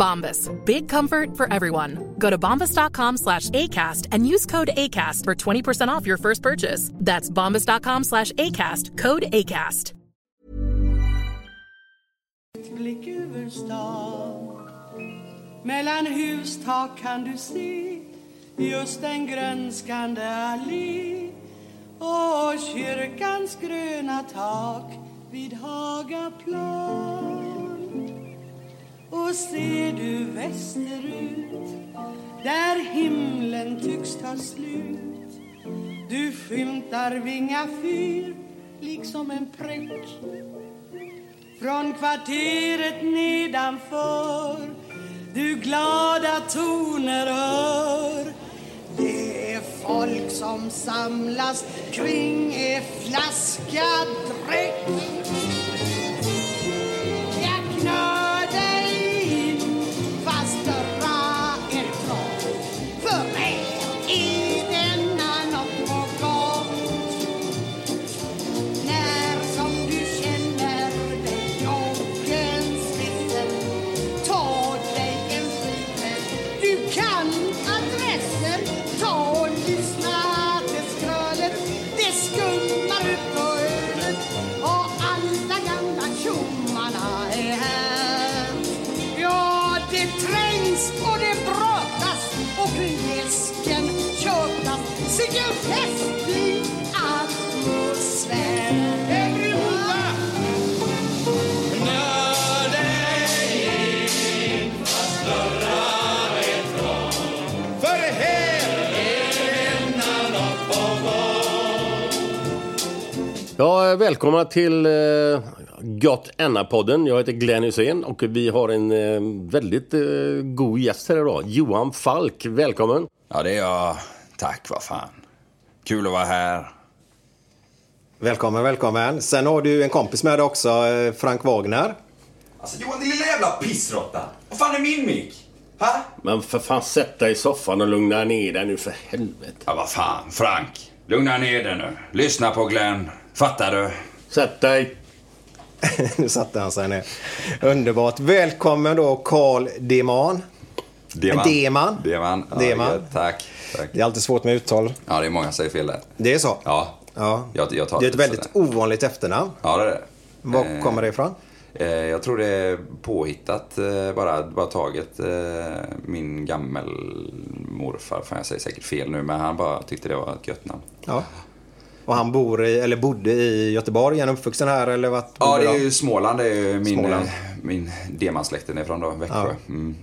Bombas. Big comfort for everyone. Go to bombas.com slash ACAST and use code ACAST for 20% off your first purchase. That's bombas.com slash ACAST. Code ACAST. Blick över stan Mellan hustak kan du se Just en grönskande allé Och kyrkans gröna tak vid Hagaplan Och ser du västerut Där himlen tycks ta slut. Du skymtar Vinga fyr Liksom en prick. Från kvarteret nedanför du glada toner hör. Det är folk som samlas kring en flaska dräck. Jag knör festlig atmosfär Ja, välkomna till eh, Gott Enna-podden. Jag heter Glenn Hysén och vi har en eh, väldigt eh, god gäst här idag. Johan Falk, välkommen. Ja, det är jag. Tack, vad fan. Kul att vara här. Välkommen, välkommen. Sen har du en kompis med dig också, eh, Frank Wagner. Alltså Johan, din lilla jävla pissrotta. Vad fan är min mick? Ha? Men för fan, sätt dig i soffan och lugna ner dig nu för helvete. Ja, vad fan. Frank, lugna ner dig nu. Lyssna på Glenn. Fattar du? Sätt dig. nu satte han sig ner. Underbart. Välkommen då Carl Deman. Deman. Deman. Deman. Ja, Deman. Tack. Tack. Det är alltid svårt med uttal. Ja, det är många som säger fel där. Det är så? Ja. Ja. Jag, jag tar Det är ett väldigt där. ovanligt efternamn. Ja, det är det. Var Eh, kommer det ifrån? Eh, jag tror det är påhittat eh, bara, bara taget. Eh, min gammelmorfar, fan jag säger säkert fel nu, men han bara tyckte det var ett gött namn. Ja. Och han bor i, eller bodde i Göteborg, är han uppvuxen här eller vart Ja, det är ju Småland. Det är ju min, Småland. eh, min är från då, Växjö. Ja. Mm.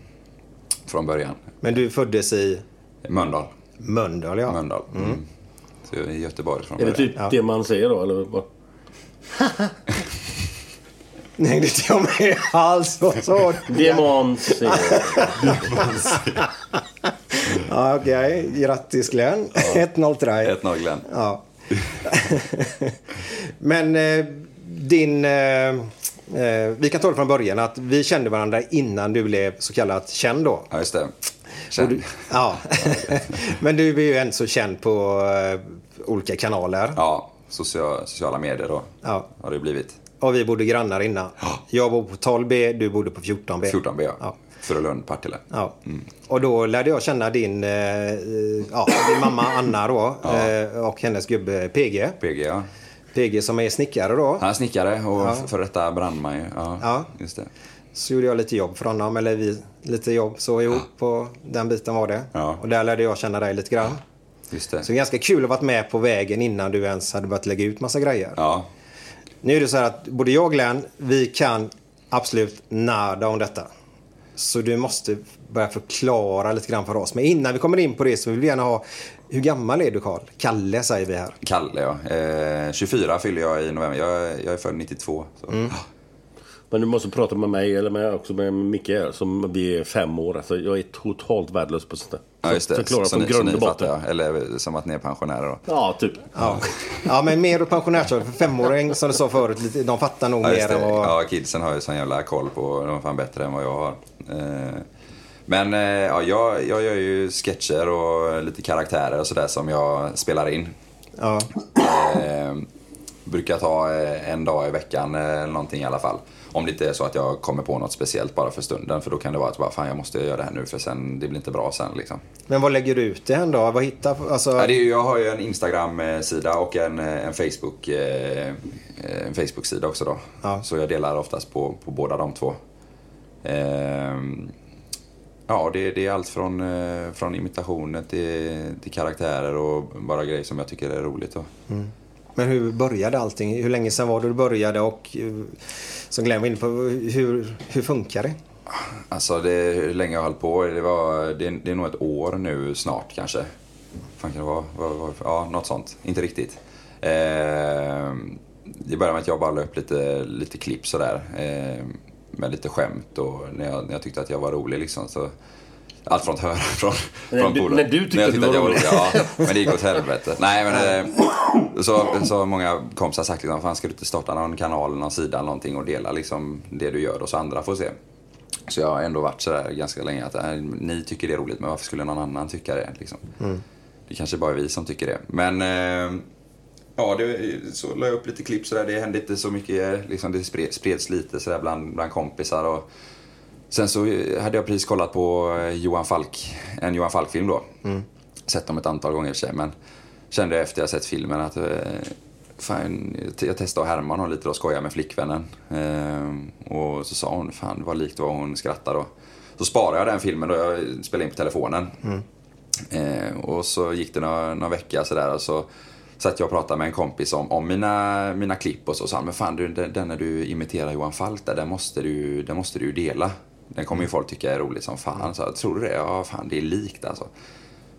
Från början. Men du föddes i Mölndal. Mölndal, ja. Mölndal. Mm. Så jag är i Göteborg från Är det typ det man säger då, eller vad? Nej, det tar jag med alls. Vad sa du? Säger. Ja, okej. Grattis Glenn. 1-0 till dig. 1-0 Glenn. Ja. Men eh, din... Eh, eh, vi kan ta det från början att vi kände varandra innan du blev så kallat känd då. Ja, just det. Du, ja. Men du är ju än så känd på eh, olika kanaler. Ja, social, sociala medier då. Ja. Har det blivit. Och vi bodde grannar innan. Jag bodde på 12B, du bodde på 14B. 14B ja. Ja. Frölund, Partille. Ja. Och då lärde jag känna din, eh, ja, din mamma Anna då eh, och hennes gubbe PG. PG ja. PG som är snickare då. Han är snickare och Ja. för detta brandman ju. Ja, Ja. just det. Så gjorde jag lite jobb för honom, eller vi lite jobb så ihop på den biten var det. Ja. Och där lärde jag känna dig lite grann. Just det. Så det är ganska kul att vara med på vägen innan du ens hade börjat lägga ut massa grejer. Ja, Nu är det så här att både jag och Glenn, vi kan absolut nada om detta. Så du måste börja förklara lite grann för oss. Men innan vi kommer in på det så vill vi gärna ha, hur gammal är du Karl? Kalle säger vi här. Kalle ja. Eh, 24 fyller jag i november. Jag, jag är född 92. Så. Mm. Men du måste prata med mig, eller med, också med Micke som vi är fem år. Alltså, jag är totalt värdelös på sånt där. Ja, just det. Förklara så, från ni, så grund ni och botten. fattar. Eller som att ni är pensionärer då. Ja, typ. Ja, ja men mer åt pensionärsålder. För femåring som du sa förut, de fattar nog Ja, mer det. än vad... ja, kidsen har ju sån jävla koll på, de är fan bättre än vad jag har. Eh, Men eh, ja, jag, jag gör ju sketcher och lite karaktärer och sådär som jag spelar in. Ja. Eh, brukar ta eh, en dag i veckan eller någonting i alla fall. Om det inte är så att jag kommer på något speciellt bara för stunden. För då kan det vara att bara, fan jag måste göra det här nu för sen, det blir inte bra sen liksom. Men vad lägger du ut det än då? Vad hittar... Alltså... Ja, det är, jag har ju en Instagram-sida och en, en Facebook, eh, en Facebook-sida också då. Ja. Så jag delar oftast på, på båda de två. Ehm, ja, det, det är allt från, eh, från imitationer till, till karaktärer och bara grejer som jag tycker är roligt. Då. Men hur började allting? Hur länge sedan var det du började och eh, som Glenn var inne på, hur, hur funkar det? Alltså det, hur länge jag har hållit på, det, var, det, är- det är nog ett år nu snart kanske. fan kan det vara? Var, var, Ja, något sånt. Inte riktigt. Eh, det började med att jag bara la upp lite, lite klipp sådär. Eh, med lite skämt och när jag, när jag tyckte att jag var rolig liksom. Så, allt från att höra från, När från du- polare. när du tyckte jag att du var jag rolig. Ja, men det gick åt helvete. Nej men eh, så, så många kompisar sagt liksom, fan ska du inte starta någon kanal, någon sida någonting och dela liksom det du gör och så andra får se. Så jag har ändå varit sådär ganska länge att äh, ni tycker det är roligt men varför skulle någon annan tycka det? Liksom. Det kanske bara är vi som tycker det. Men eh, ja, det, så la jag upp lite klipp sådär. Det hände inte så mycket. Liksom, det spred, spreds lite sådär bland, bland kompisar. Och, sen så hade jag precis kollat på eh, Johan Falk, en Johan Falk-film då. Sett dem ett antal gånger i och för sig. Men kände efter jag sett filmen att eh, fan, jag testade att härma honom lite och skoja med flickvännen. Eh, och så sa hon, fan vad likt vad hon skrattade. Och, så sparade jag den filmen och jag spelade in på telefonen. Eh, och så gick det några, några veckor sådär och så satt jag och pratade med en kompis om, om mina, mina klipp och så sa han, men fan du, den, den när du imiterar Johan Falk där, den måste du, den måste du dela. Den kommer ju folk tycka är roligt som fan. Så tror du det? Ja, fan det är likt alltså.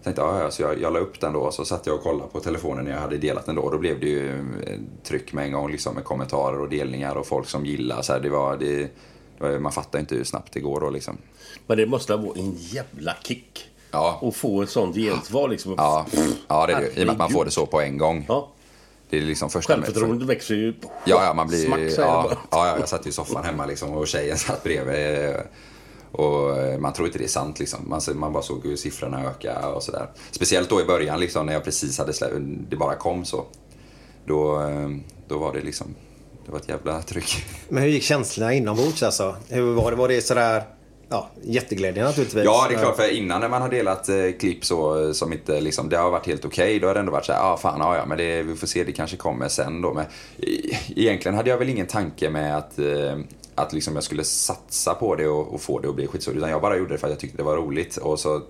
Tänkte, ja, så jag, jag la upp den då och så satt jag och kollade på telefonen när jag hade delat den då. Och då blev det ju eh, tryck med en gång liksom med kommentarer och delningar och folk som gillar. Så här, det var, det, det var, man fattar inte hur snabbt det går då liksom. Men det måste vara en jävla kick. Ja. Att få ett sånt gensvar liksom. Ja, ja det är det ju. I och med att man får det så på en gång. Ja. Det är liksom första... Självförtroendet växer ju. Ja, ja, man blir Smack, Ja, ja, ja, jag satt i soffan hemma liksom och tjejen satt bredvid. Och eh, man tror inte det är sant liksom. Man, man bara såg hur siffrorna öka och sådär. Speciellt då i början liksom när jag precis hade släppt, det bara kom så. Då, eh, då var det liksom, det var ett jävla tryck. Men hur gick känslorna inombords alltså? Hur var det? Var det sådär, ja, jätteglädje naturligtvis? Ja, det är klart. För innan när man har delat eh, klipp så eh, som inte liksom, det har varit helt okej. då har det ändå varit så här, ah, fan, ja, ja, men det, vi får se, det kanske kommer sen då. Men e- egentligen hade jag väl ingen tanke med att, eh, att liksom jag skulle satsa på det och, och få det att bli skitstort. Utan jag bara gjorde det för att jag tyckte det var roligt. Och så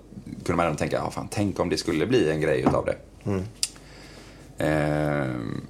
kunde man ändå tänka, ja fan, tänk om det skulle bli en grej utav det. Ehm,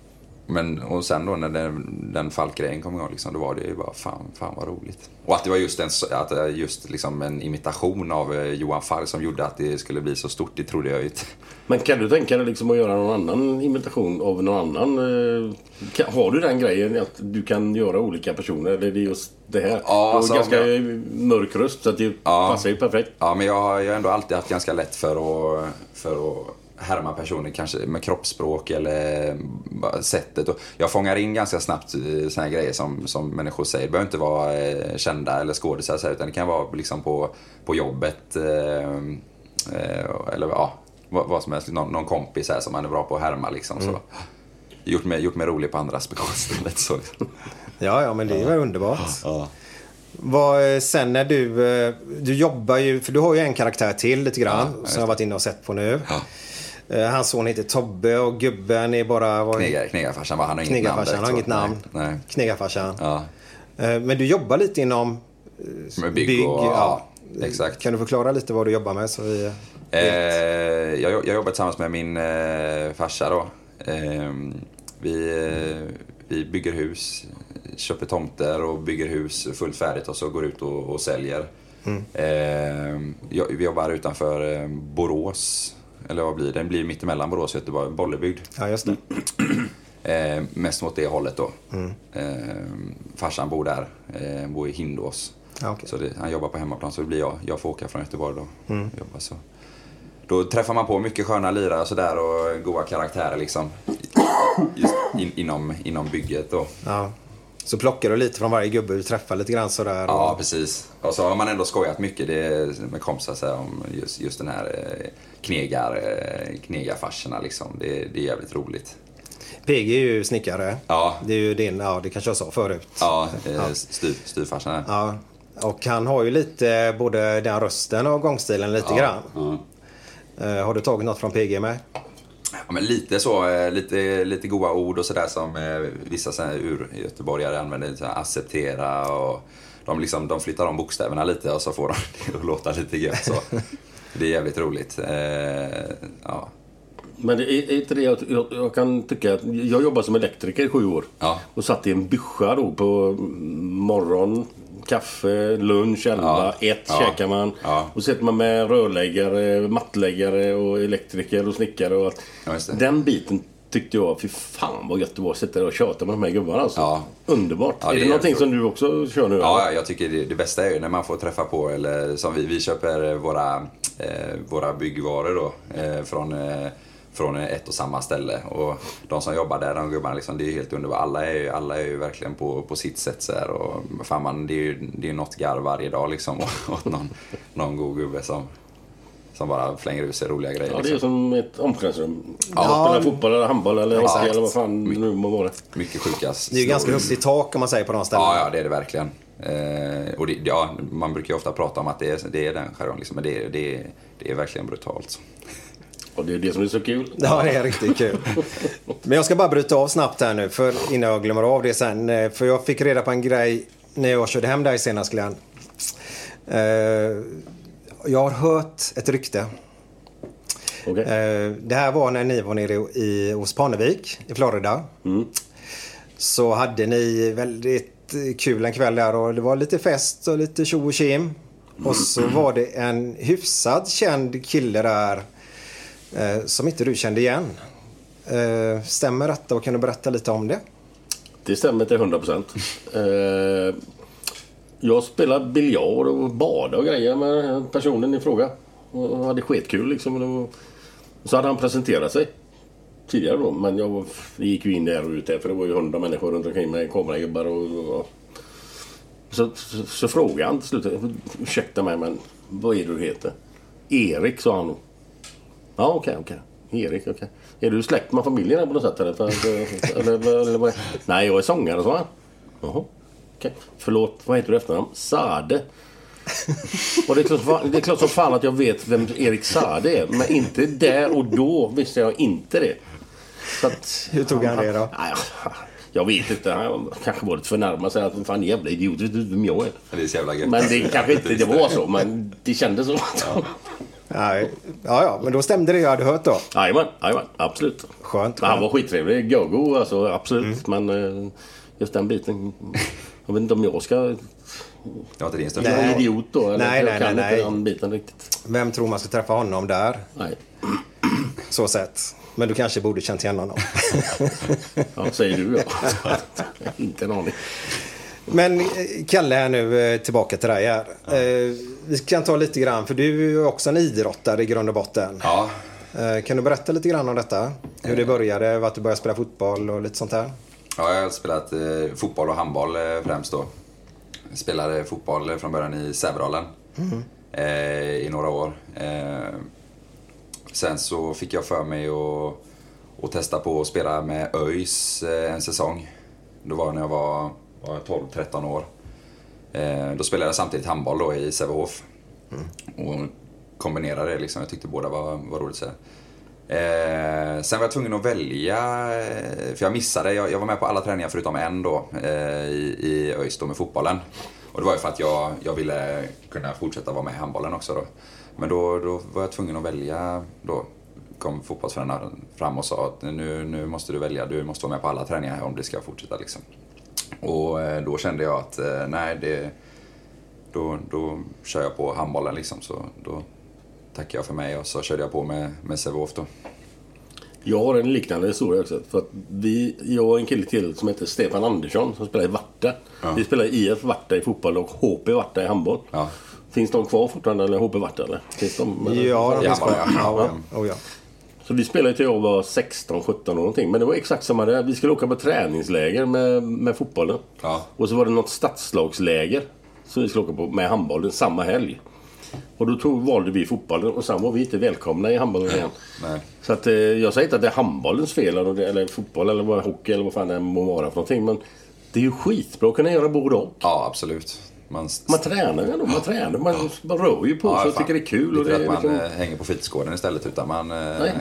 men och sen då när den, den Falk-grejen kom igång, liksom, då var det ju bara fan, fan vad roligt. Och att det var just en, att det just liksom en imitation av eh, Johan Falk som gjorde att det skulle bli så stort, det trodde jag ju inte. Men kan du tänka dig liksom att göra någon annan imitation av någon annan? eh, kan- Har du den grejen att du kan göra olika personer? Eller är det just det här? Ja, alltså, ganska om mörk röst så det Ja. passar ju perfekt. Ja, men jag har jag har ändå alltid haft ganska lätt för att, för att härma personer, kanske med kroppsspråk eller bara sättet. Och jag fångar in ganska snabbt såna här grejer som, som människor säger. Det behöver inte vara eh, kända eller skådisar utan det kan vara liksom på, på jobbet. Eh, eh, eller ja, vad, vad som helst. Någon, någon kompis här som man är bra på att härma liksom. Så. gjort mig, gjort mig rolig på andras bekostnad. så. Ja, ja, men det är ju underbart. Ja. Vad, eh, sen när du, eh, du jobbar ju, för du har ju en karaktär till lite grann Ja, som jag varit inne och sett på nu. Eh, Hans son heter Tobbe och gubben är bara... vad- Knegar, knegarfarsan var han har inget namn. Direkt, har inget namn. Nej. Knegarfarsan. Ja. Eh, Men du jobbar lite inom Med bygg, och, ja. Exakt. Kan du förklara lite vad du jobbar med? Så vi... Eh, jag, jag jobbar tillsammans med min eh, farsa då. Eh, vi, eh, vi bygger hus, köper tomter och bygger hus fullt färdigt och så går ut och, och säljer. Mm. Eh, jag, vi jobbar utanför eh, Borås. Eller vad blir det? Den blir mittemellan Borås och Göteborg, Bollebygd. Ja, just det. Eh, mest mot det hållet då. Mm. Eh, farsan bor där, eh, bor i Hindås. Ja, okej. Så det, han jobbar på hemmaplan så det blir jag. Jag får åka från Göteborg då. Mm. Jobba, så. Då träffar man på mycket sköna lirare och sådär och goa karaktärer liksom. Just in, inom, inom bygget då. Ja. Så plockar du lite från varje gubbe du träffar lite grann sådär? Ja, precis. Och så har man ändå skojat mycket det, med kompisar så här, om just, just den här eh, knegar, eh, knegarfarserna liksom. Det, det är jävligt roligt. PG är ju snickare. Ja. Det är ju din, ja det kanske jag sa förut. Ja, eh, styr, styrfarsan. Ja. Och han har ju lite både den rösten och gångstilen lite Ja, grann. Eh, har du tagit något från PG med? Ja, men lite så, eh, lite, lite goda ord och sådär som eh, vissa så här ur-göteborgare använder. Så här, acceptera och de, liksom, de flyttar om bokstäverna lite och så får de det att låta lite gött så. Det är jävligt roligt. Eh, ja. Men det är inte det jag, jag, jag kan tycka att jag jobbade som elektriker i sju år. Ja. Och satt i en byscha då på morgon, kaffe, lunch, elva, Ja. ett Ja. käkar man. Ja. Och sitter man med rörläggare, mattläggare och elektriker och snickare och allt. Ja, det. Den biten tyckte jag, fy fan vad gött det var att sitta där och tjata med de här gubbarna alltså. Ja. Underbart. Ja, är det det, är någonting jävligt som du också kör nu? Ja, eller? ja, jag tycker det, det bästa är ju när man får träffa på, eller som vi, vi köper våra, eh, våra byggvaror då, eh, från, eh, från ett och samma ställe. Och de som jobbar där, de gubbarna, liksom, det är helt underbart. Alla är ju, alla är ju verkligen på, på sitt sätt så här. Och fan man, det är ju det är något garv varje dag liksom. åt någon, någon god gubbe som, som bara flänger ut sig roliga grejer. Ja, det är liksom. som ett omklädningsrum. Ja. Ja. Spela fotboll eller handboll eller hockey eller vad fan nu må vara. Mycket sjukast. Det är ju ganska högt i tak om man säger på de ställena. Ja, ja, det är det verkligen. Eh, och det, ja, man brukar ju ofta prata om att det är, det är den jargongen, liksom, men det, det, är- det är verkligen brutalt. Och det är det som är så kul. Ja, det är riktigt kul. Men jag ska bara bryta av snabbt här nu för innan jag glömmer av det sen. Eh, För jag fick reda på en grej när jag körde hem dig senast Glenn. Eh, Jag har hört ett rykte. Okej. Eh, Det här var när ni var nere i, hos Parnevik i Florida. Så hade ni väldigt kul en kväll där och det var lite fest och lite tjo och tjim. Och så var det en hyfsat känd kille där eh, som inte du kände igen. Eh, stämmer detta och kan du berätta lite om det? Det stämmer till 100 procent. Eh, jag spelade biljard och badade och grejer med personen i fråga. Och hade skitkul liksom. Och så hade han presenterat sig tidigare då. Men jag gick ju in där och ut där för det var ju hundra människor runt omkring mig. Kameragubbar och... och så, så, så frågade han till slut. Ursäkta mig men vad är det du heter? Erik sa han. Ja okej okej. Erik okej. Är du släkt med familjen på något sätt eller? Eh, eller, eller, eller Nej jag är sångare sa han. Jaha. Okej. Förlåt, vad heter du efternamn? Sade. Och det är, klart, det är klart som fan att jag vet vem Erik Sade är. Men inte där och då visste jag inte det. Så att, Hur tog han det då? Nej, jag vet inte. Han kanske var lite för närmare sig att fan jävla idiot, vet du vem jag är? Det är så jävla gött. Men det kanske inte det var så, men det kändes så. Nej. Ja, ja, men då stämde det jag hade hört då. Jajamän, jajamän, absolut. Skönt. Men han var skittrevlig, Gogo alltså, absolut. Men eh, just den biten, jag vet inte om jag ska Det var inte din största Nej. idiot då. Eller Nej, jag nej, kan nej, inte nej. den biten riktigt. Vem tror man ska träffa honom där? Nej. Så sett. Men du kanske borde känt igen honom. Ja, säger du ja. inte en aning. Men eh, Kalle här nu, eh, tillbaka till dig här. Eh, Vi kan ta lite grann, för du är ju också en idrottare i grund och botten. Ja, Kan du berätta lite grann om detta? Hur det började, vart du började spela fotboll och lite sånt där? Ja, jag har spelat fotboll och handboll främst då. Jag spelade fotboll från början i Sävedalen eh, i några år. Sen så fick jag för mig att, och testa på att spela med ÖIS en säsong. Då var när jag var, var 12-13 år. Eh, då spelade jag samtidigt handboll då i Sävehof. Och kombinera det liksom. Jag tyckte båda var, var roligt. Så. Eh, sen var jag tvungen att välja, eh, för jag missade. Jag, jag var med på alla träningar förutom en då eh, i, i ÖIS med fotbollen. Och det var ju för att jag, jag ville kunna fortsätta vara med i handbollen också då. Men då, då var jag tvungen att välja. Då kom fotbollstränaren fram och sa att nu, nu måste du välja. Du måste vara med på alla träningar om det ska fortsätta liksom. Och eh, då kände jag att eh, nej, det, då, då kör jag på handbollen liksom. Så då tackade jag för mig och så körde jag på med, med Sävehof då. Jag har en liknande historia också. För att vi, jag och en kille till som heter Stefan Andersson som spelar i Varta. Ja. Vi spelar IF Varta i fotboll och HP Varta i handboll. Ja. Finns de kvar fortfarande eller HP Varta eller? Finns de? Ja, de finns kvar. ja. Ja, oh, ja. Så vi spelade till jag var 16, 17 år någonting. Men det var exakt samma där. Vi skulle åka på träningsläger med, med fotbollen. Ja. Och så var det något stadslagsläger. Som vi skulle åka på med handbollen samma helg. Och då tog, valde vi fotbollen och sen var vi inte välkomna i handbollen igen. Nej. Så att, eh, jag säger inte att det är handbollens fel eller, det- eller fotboll eller vad- hockey eller vad fan det må vara för någonting. Men det är ju skitbra att kunna göra både och. Ja, absolut. Man, Man tränar ju ändå. Man tränar. Man, man rör ju på Ja, sig och fan. tycker det är kul. Och Inte det, är att man liksom, eh, hänger på fritidsgården istället utan man... eh, Nej,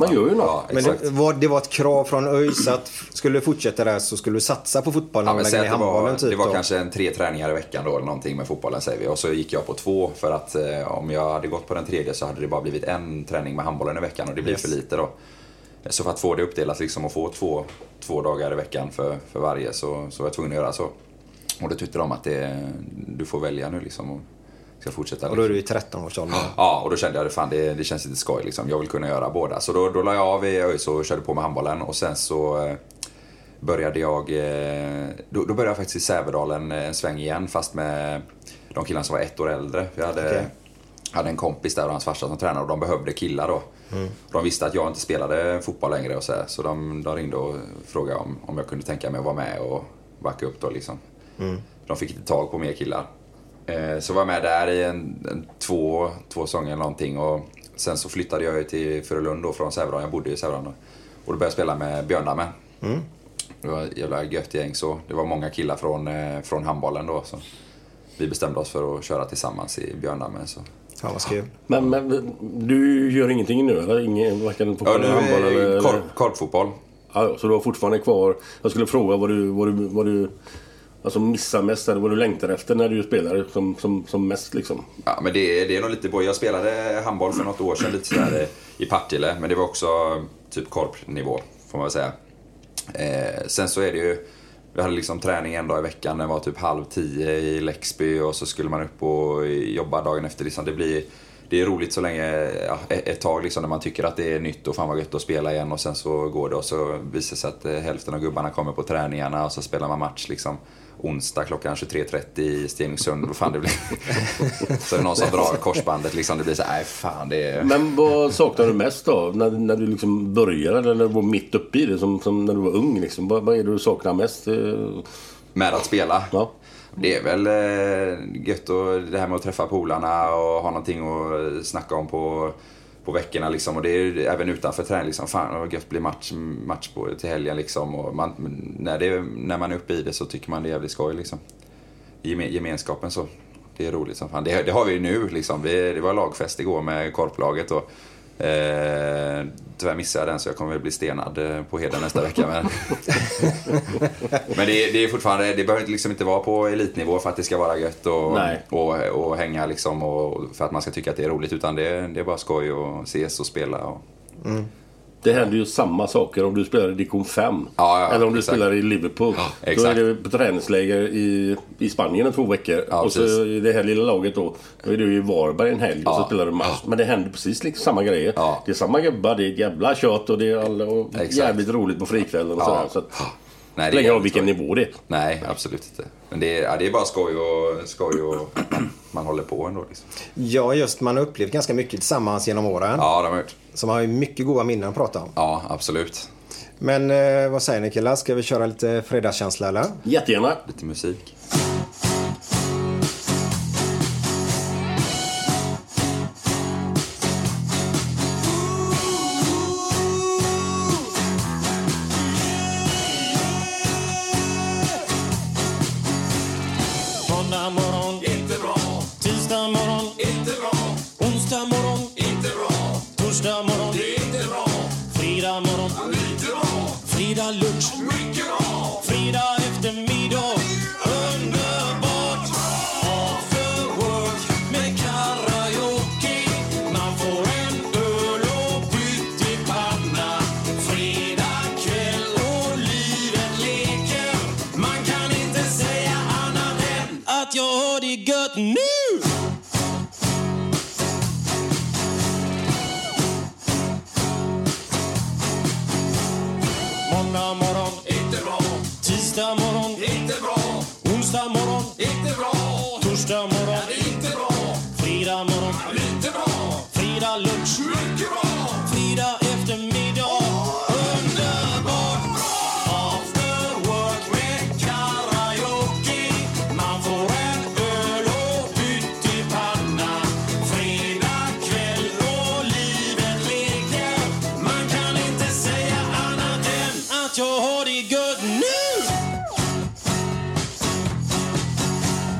man gör ju något. Ja, Men det var, det var ett krav från ÖIS att skulle du fortsätta där så skulle du satsa på fotbollen Ja, och lägga ner handbollen var, typ. det var då. kanske en tre träningar i veckan då eller någonting med fotbollen säger vi. Och så gick jag på två för att eh, om jag hade gått på den tredje så hade det bara blivit en träning med handbollen i veckan och det blir Yes. för lite då. Så för att få det uppdelat liksom och få två, två dagar i veckan för, för varje så, så var jag tvungen att göra så. Och då tyckte de att det, du får välja nu liksom och ska fortsätta. Och då är liksom. du i 13-årsåldern. Ja, och då kände jag att fan, det, det känns lite skoj liksom. Jag vill kunna göra båda. Så då, då la jag av i ÖIS och körde på med handbollen. Och sen så eh, började jag... Eh, då, då började jag faktiskt i Sävedalen eh, en sväng igen, fast med de killarna som var ett år äldre. Jag hade, Okej. hade en kompis där och hans farsa som tränade och de behövde killar då. De visste att jag inte spelade fotboll längre och så, här, så de, de ringde och frågade om, om jag kunde tänka mig att vara med och backa upp då liksom. De fick inte tag på mer killar. Eh, Så var jag med där i en, en, två, två säsonger eller någonting. Och sen så flyttade jag till Furulund då från Sävedalen. Jag bodde i Sävedalen då. Och då började jag spela med Björndammen. Det var ett jävla gött gäng så. Det var många killar från, eh, från handbollen då. Så vi bestämde oss för att köra tillsammans i Björndammen. Så. Kul. Men, men du gör ingenting nu eller? Ingen, varken fotboll Ja, nu eller handboll? Eller, korp, korpfotboll. Ja, så du har fortfarande kvar... Jag skulle fråga vad du, vad du, vad du alltså missar mest eller vad du längtar efter när du spelar som, som, som mest liksom. Ja, men det, det är nog lite både. Jag spelade handboll för något år sedan lite sådär eh, i Partille. Men det var också eh, typ korpnivå, får man väl säga. Eh, sen så är det ju... Vi hade liksom träning en dag i veckan. Den var typ halv tio i Lexby och så skulle man upp och jobba dagen efter. Liksom det, blir, det är roligt så länge, ja, ett tag liksom när man tycker att det är nytt och fan vad gött att spela igen och sen så går det och så visar det sig att eh, hälften av gubbarna kommer på träningarna och så spelar man match liksom onsdag klockan 23.30 i Stenungsund. Vad fan det blir. så är det någon som drar korsbandet liksom. Det blir så nej fan det är... Men vad saknar du mest då? När, när du liksom började eller när du var mitt uppe i det som, som när du var ung liksom. Vad, vad är det du saknar mest? Med att spela. Ja. Det är väl eh, gött och det här med att träffa polarna och ha någonting att snacka om på, på veckorna liksom. Och det är även utanför träning liksom. Fan vad gött blir match, match på, till helgen liksom. Och man, när, det, när man är uppe i det så tycker man det är jävligt skoj liksom. Geme- Gemenskapen så. Det är roligt som fan. Det, det har vi ju nu liksom. Vi, det var lagfest igår med korplaget och Eh, tyvärr missade jag den så jag kommer väl bli stenad eh, på heden nästa vecka. Men, men det, är- det är fortfarande, det behöver liksom inte vara på elitnivå för att det ska vara gött och, och, och hänga liksom och för att man ska tycka att det är roligt. Utan det, det är bara skoj och ses och spela. Och, Det händer ju samma saker om du spelar i division 5. Ja, ja, eller om du exakt. spelar i Liverpool. Ja, då är det på träningsläger i, i Spanien i två veckor. Ja, och så precis. i det här lilla laget då. Då är du i Varberg en helg och så spelar du match. Men det händer precis liksom samma grejer. Det är samma gubbar, det är ett jävla kött och det är alla, och jävligt roligt på frikvällen och sådär. Så att, Nej, det länge av vilken skoj. nivå det är. Nej, absolut inte. Men det är, ja, det är bara skoj och, skoj och man håller på ändå. Liksom. Ja, just man har upplevt ganska mycket tillsammans genom åren. Ja, det har man gjort. Så man har ju mycket goda minnen att prata om. Ja, absolut. Men eh, vad säger ni killar? Ska vi köra lite fredagskänsla eller? Jättegärna. Lite musik.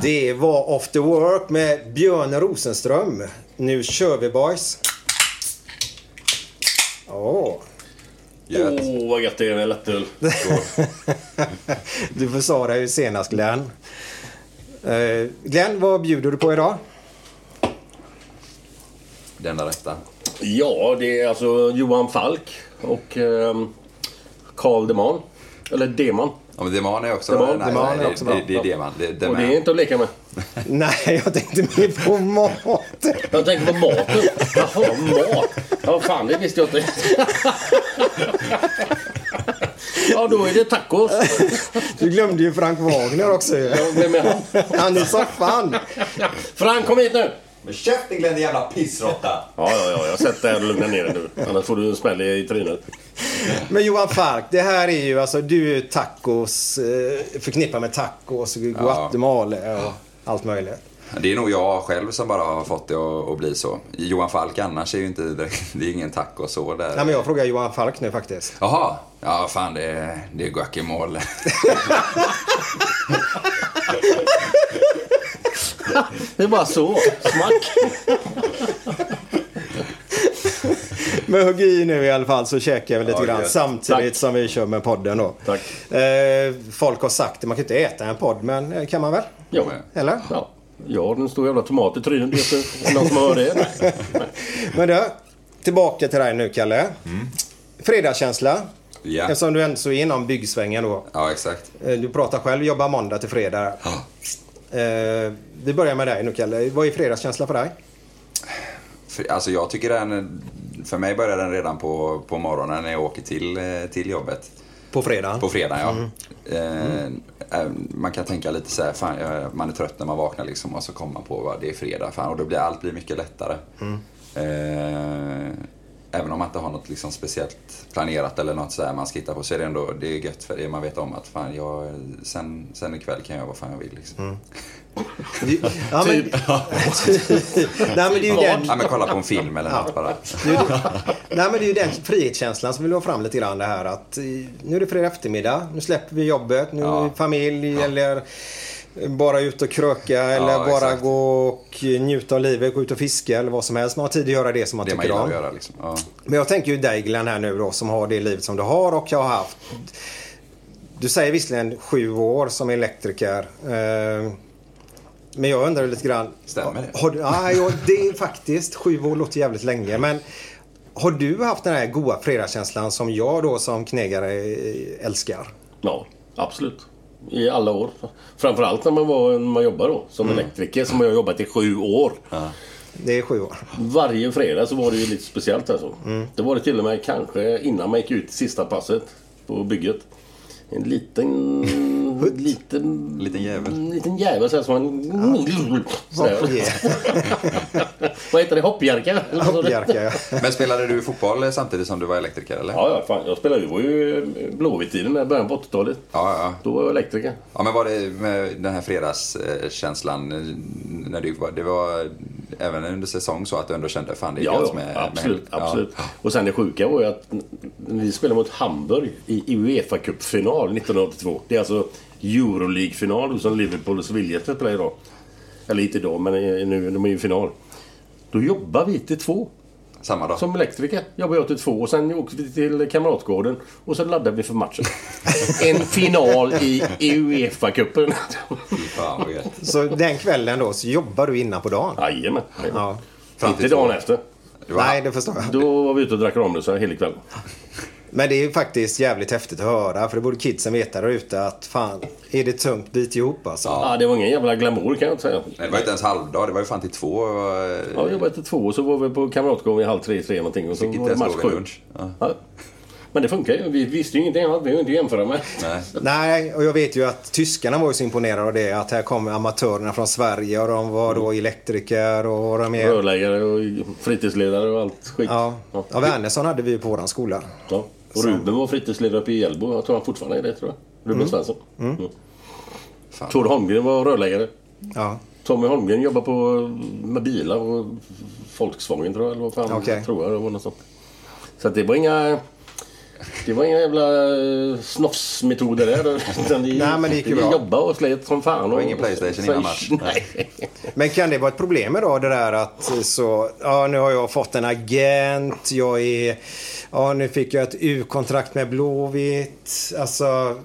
Det var After Work med Björn Rosenström. Nu kör vi boys. Åh. Åh, vad gött det är med lättöl. du försade ju senast Glenn. Eh, Glenn, vad bjuder du på idag? Det enda rätta. Ja, det är alltså Johan Falk och ehm, Carl Deman. Eller Deman. Ja, men Deman är också... Deman, nej, Deman nej, är det- också det, bra. det, är Deman. Det, det Och det är inte att leka med. Nej, jag tänkte mer på mat. Jag tänker på maten. Jaha, mat. Ja, fan det visste jag inte. Ja, då är det tacos. Du glömde ju Frank Wagner också ju. Vem är han? Han i soffan. Frank, kom hit nu! Men käften Glenn, din jävla pissråtta! Ja, ja, ja. Jag sett det här och lugna ner dig nu. Annars får du en smäll i trynet. Men Johan Falk, det här är ju alltså, du är ju tacos, eh, förknippad med tacos, Guatemala och allt möjligt. Det är nog jag själv som bara har fått det att, att bli så. Johan Falk annars är ju inte direkt, det är ingen taco så där. Nej, men jag frågar Johan Falk nu faktiskt. Jaha, ja fan det är, det är guacamole. Det är bara så. Smack. Men hugg i nu i alla fall så käkar vi lite Ja, grann samtidigt Tack. som vi kör med podden då. Tack. Eh, folk har sagt det, man kan inte äta en podd, men eh, kan man väl? Ja. Eller? Ja. Jag har en stor jävla tomat i trynet. Vet någon som hör det? Nej. Men du, tillbaka till dig nu Kalle. Fredagskänsla. Ja. Eftersom du ändå är inom byggsvängen då. Ja, exakt. Eh, Du pratar själv, jobbar måndag till fredag. Eh, vi börjar med dig nu Kalle. Vad är fredagskänsla för dig? För, alltså jag tycker den, för mig börjar den redan på, på morgonen när jag åker till, eh, till jobbet. På fredagen? På fredagen, ja. Mm. Eh, man kan tänka lite så här, fan, man är trött när man vaknar liksom och så kommer man på att det är fredag. Fan, och då blir allt blir mycket lättare. Mm. Eh, även om man inte har något liksom speciellt planerat eller något så här man ska hitta på så är det ändå det är gött för det. Man vet om att fan, jag, sen, sen ikväll kan jag göra vad fan jag vill. Liksom. Mm. Ja, men, Nej, men det är ju den... Ja, men kolla på en film eller något bara. Nu, nej men det är ju den frihetskänslan som vill ha fram lite grann det här att eh, nu är det fredag eftermiddag, nu släpper vi jobbet, nu är det familj eller bara ut och kröka eller bara exakt. gå och njuta av livet, gå ut och fiska eller vad som helst. Man har tid att göra det som man Det man tycker gillar om. att göra liksom. Ja. Men jag tänker ju dig Glenn här nu då som har det livet som du har och har haft. Du säger visserligen sju år som elektriker. Eh, Men jag undrar lite grann. Stämmer det? Har du, ja, ja, det är faktiskt sju år låter jävligt länge. Men har du haft den här goa fredagskänslan som jag då som knegare eh, älskar? Ja, absolut. I alla år. Framförallt när man, var, när man jobbar då, som Mm. elektriker som jag har jobbat i sju år. Det är sju år. Varje fredag så var det ju lite speciellt alltså. Mm. Det var det till och med kanske innan man gick ut sista passet på bygget. En liten... liten... Liten jävel. En liten jävel så här som man... Vad heter det? Hoppjerka? Hoppjerka, ja. Men spelade du fotboll samtidigt som du var elektriker eller? Ja, ja, fan. Jag spelade ju. Det var ju Blåvitt-tiden, början på 80-talet. Ja, ja. Då var jag elektriker. Ja, men var det med den här fredagskänslan eh, när du var, det var även under säsong så att du ändå kände fan det är Ja, ja med, absolut. med, absolut. Och sen det sjuka var ju att vi spelade mot Hamburg i Uefa Cup-final 1982. Det är alltså Euroleague-final som Liverpool och Sevilla ska spela idag. Eller inte idag, men nu de är ju i final. Då jobbar vi till två. Samma dag? Som elektriker jobbade jag till två och sen åkte vi till Kamratgården och så laddade vi för matchen. en final i Uefa-cupen. Så den kvällen då så jobbar du innan på dagen? Jajamän. Ja. Inte dagen efter. Nej, det förstår jag. Då var vi ute och drack Ramlösa hela kvällen. Men det är ju faktiskt jävligt häftigt att höra. För det borde kidsen veta där ute att fan, är det tungt, bit ihop alltså. Ja, det var ingen jävla glamour kan jag inte säga. Nej, det var inte ens halvdag, det var ju fan till två. eh, Ja, jag jobbade till två och så var vi på Kamratgården vid halv tre, tre någonting. Och så Fick inte var det match sju. Ja. Ja. Men det funkar ju. Vi visste ju ingenting annat. Vi har ju inte jämföra med. Nej. Nej, och jag vet ju att tyskarna var ju så imponerade av det. Att här kommer amatörerna från Sverige och de var då elektriker och de är... Rörläggare och fritidsledare och allt skit. Ja. ja, Wernersson hade vi ju på våran skola. Ja. Och Ruben var fritidsledare uppe i Hjällbo. Jag tror han fortfarande är det, tror jag. Ruben Mm. Svensson. Mm. Mm. Tord Holmgren var rörläggare. Ja. Tommy Holmgren jobbar på, med bilar och Volkswagen tror jag. Eller vad fan Okej. tror jag det var något sånt. Så det var inga... Det var inga jävla eh, snofsmetoder där. Utan vi, Nej, men det gick ju bra. jobbade och slet som fan. Det var och- ingen Playstation innan match. Nej. Men kan det vara ett problem idag det där att så, ja nu har jag fått en agent, jag är, ja nu fick jag ett U-kontrakt med Blåvitt. Alltså,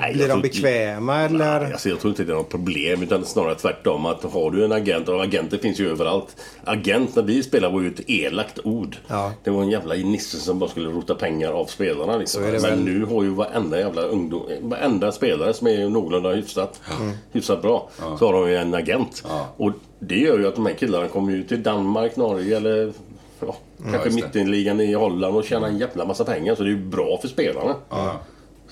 Nej, blir de tror- bekväma eller? Alltså, jag tror inte det är något problem utan snarare tvärtom. Att har du en agent, och agenter finns ju överallt. Agent när vi spelade var ju ett elakt ord. Ja. Det var en jävla nisse som bara skulle rota pengar av spelarna. Liksom. Men väl. nu har ju varenda jävla ungdom, varenda spelare som är någorlunda hyfsat, Mm. hyfsat bra, så har de ju en agent. Och det gör ju att de här killarna kommer ju till Danmark, Norge eller ja, kanske just det. mittenligan i Holland och tjänar en jävla massa pengar. Så det är ju bra för spelarna.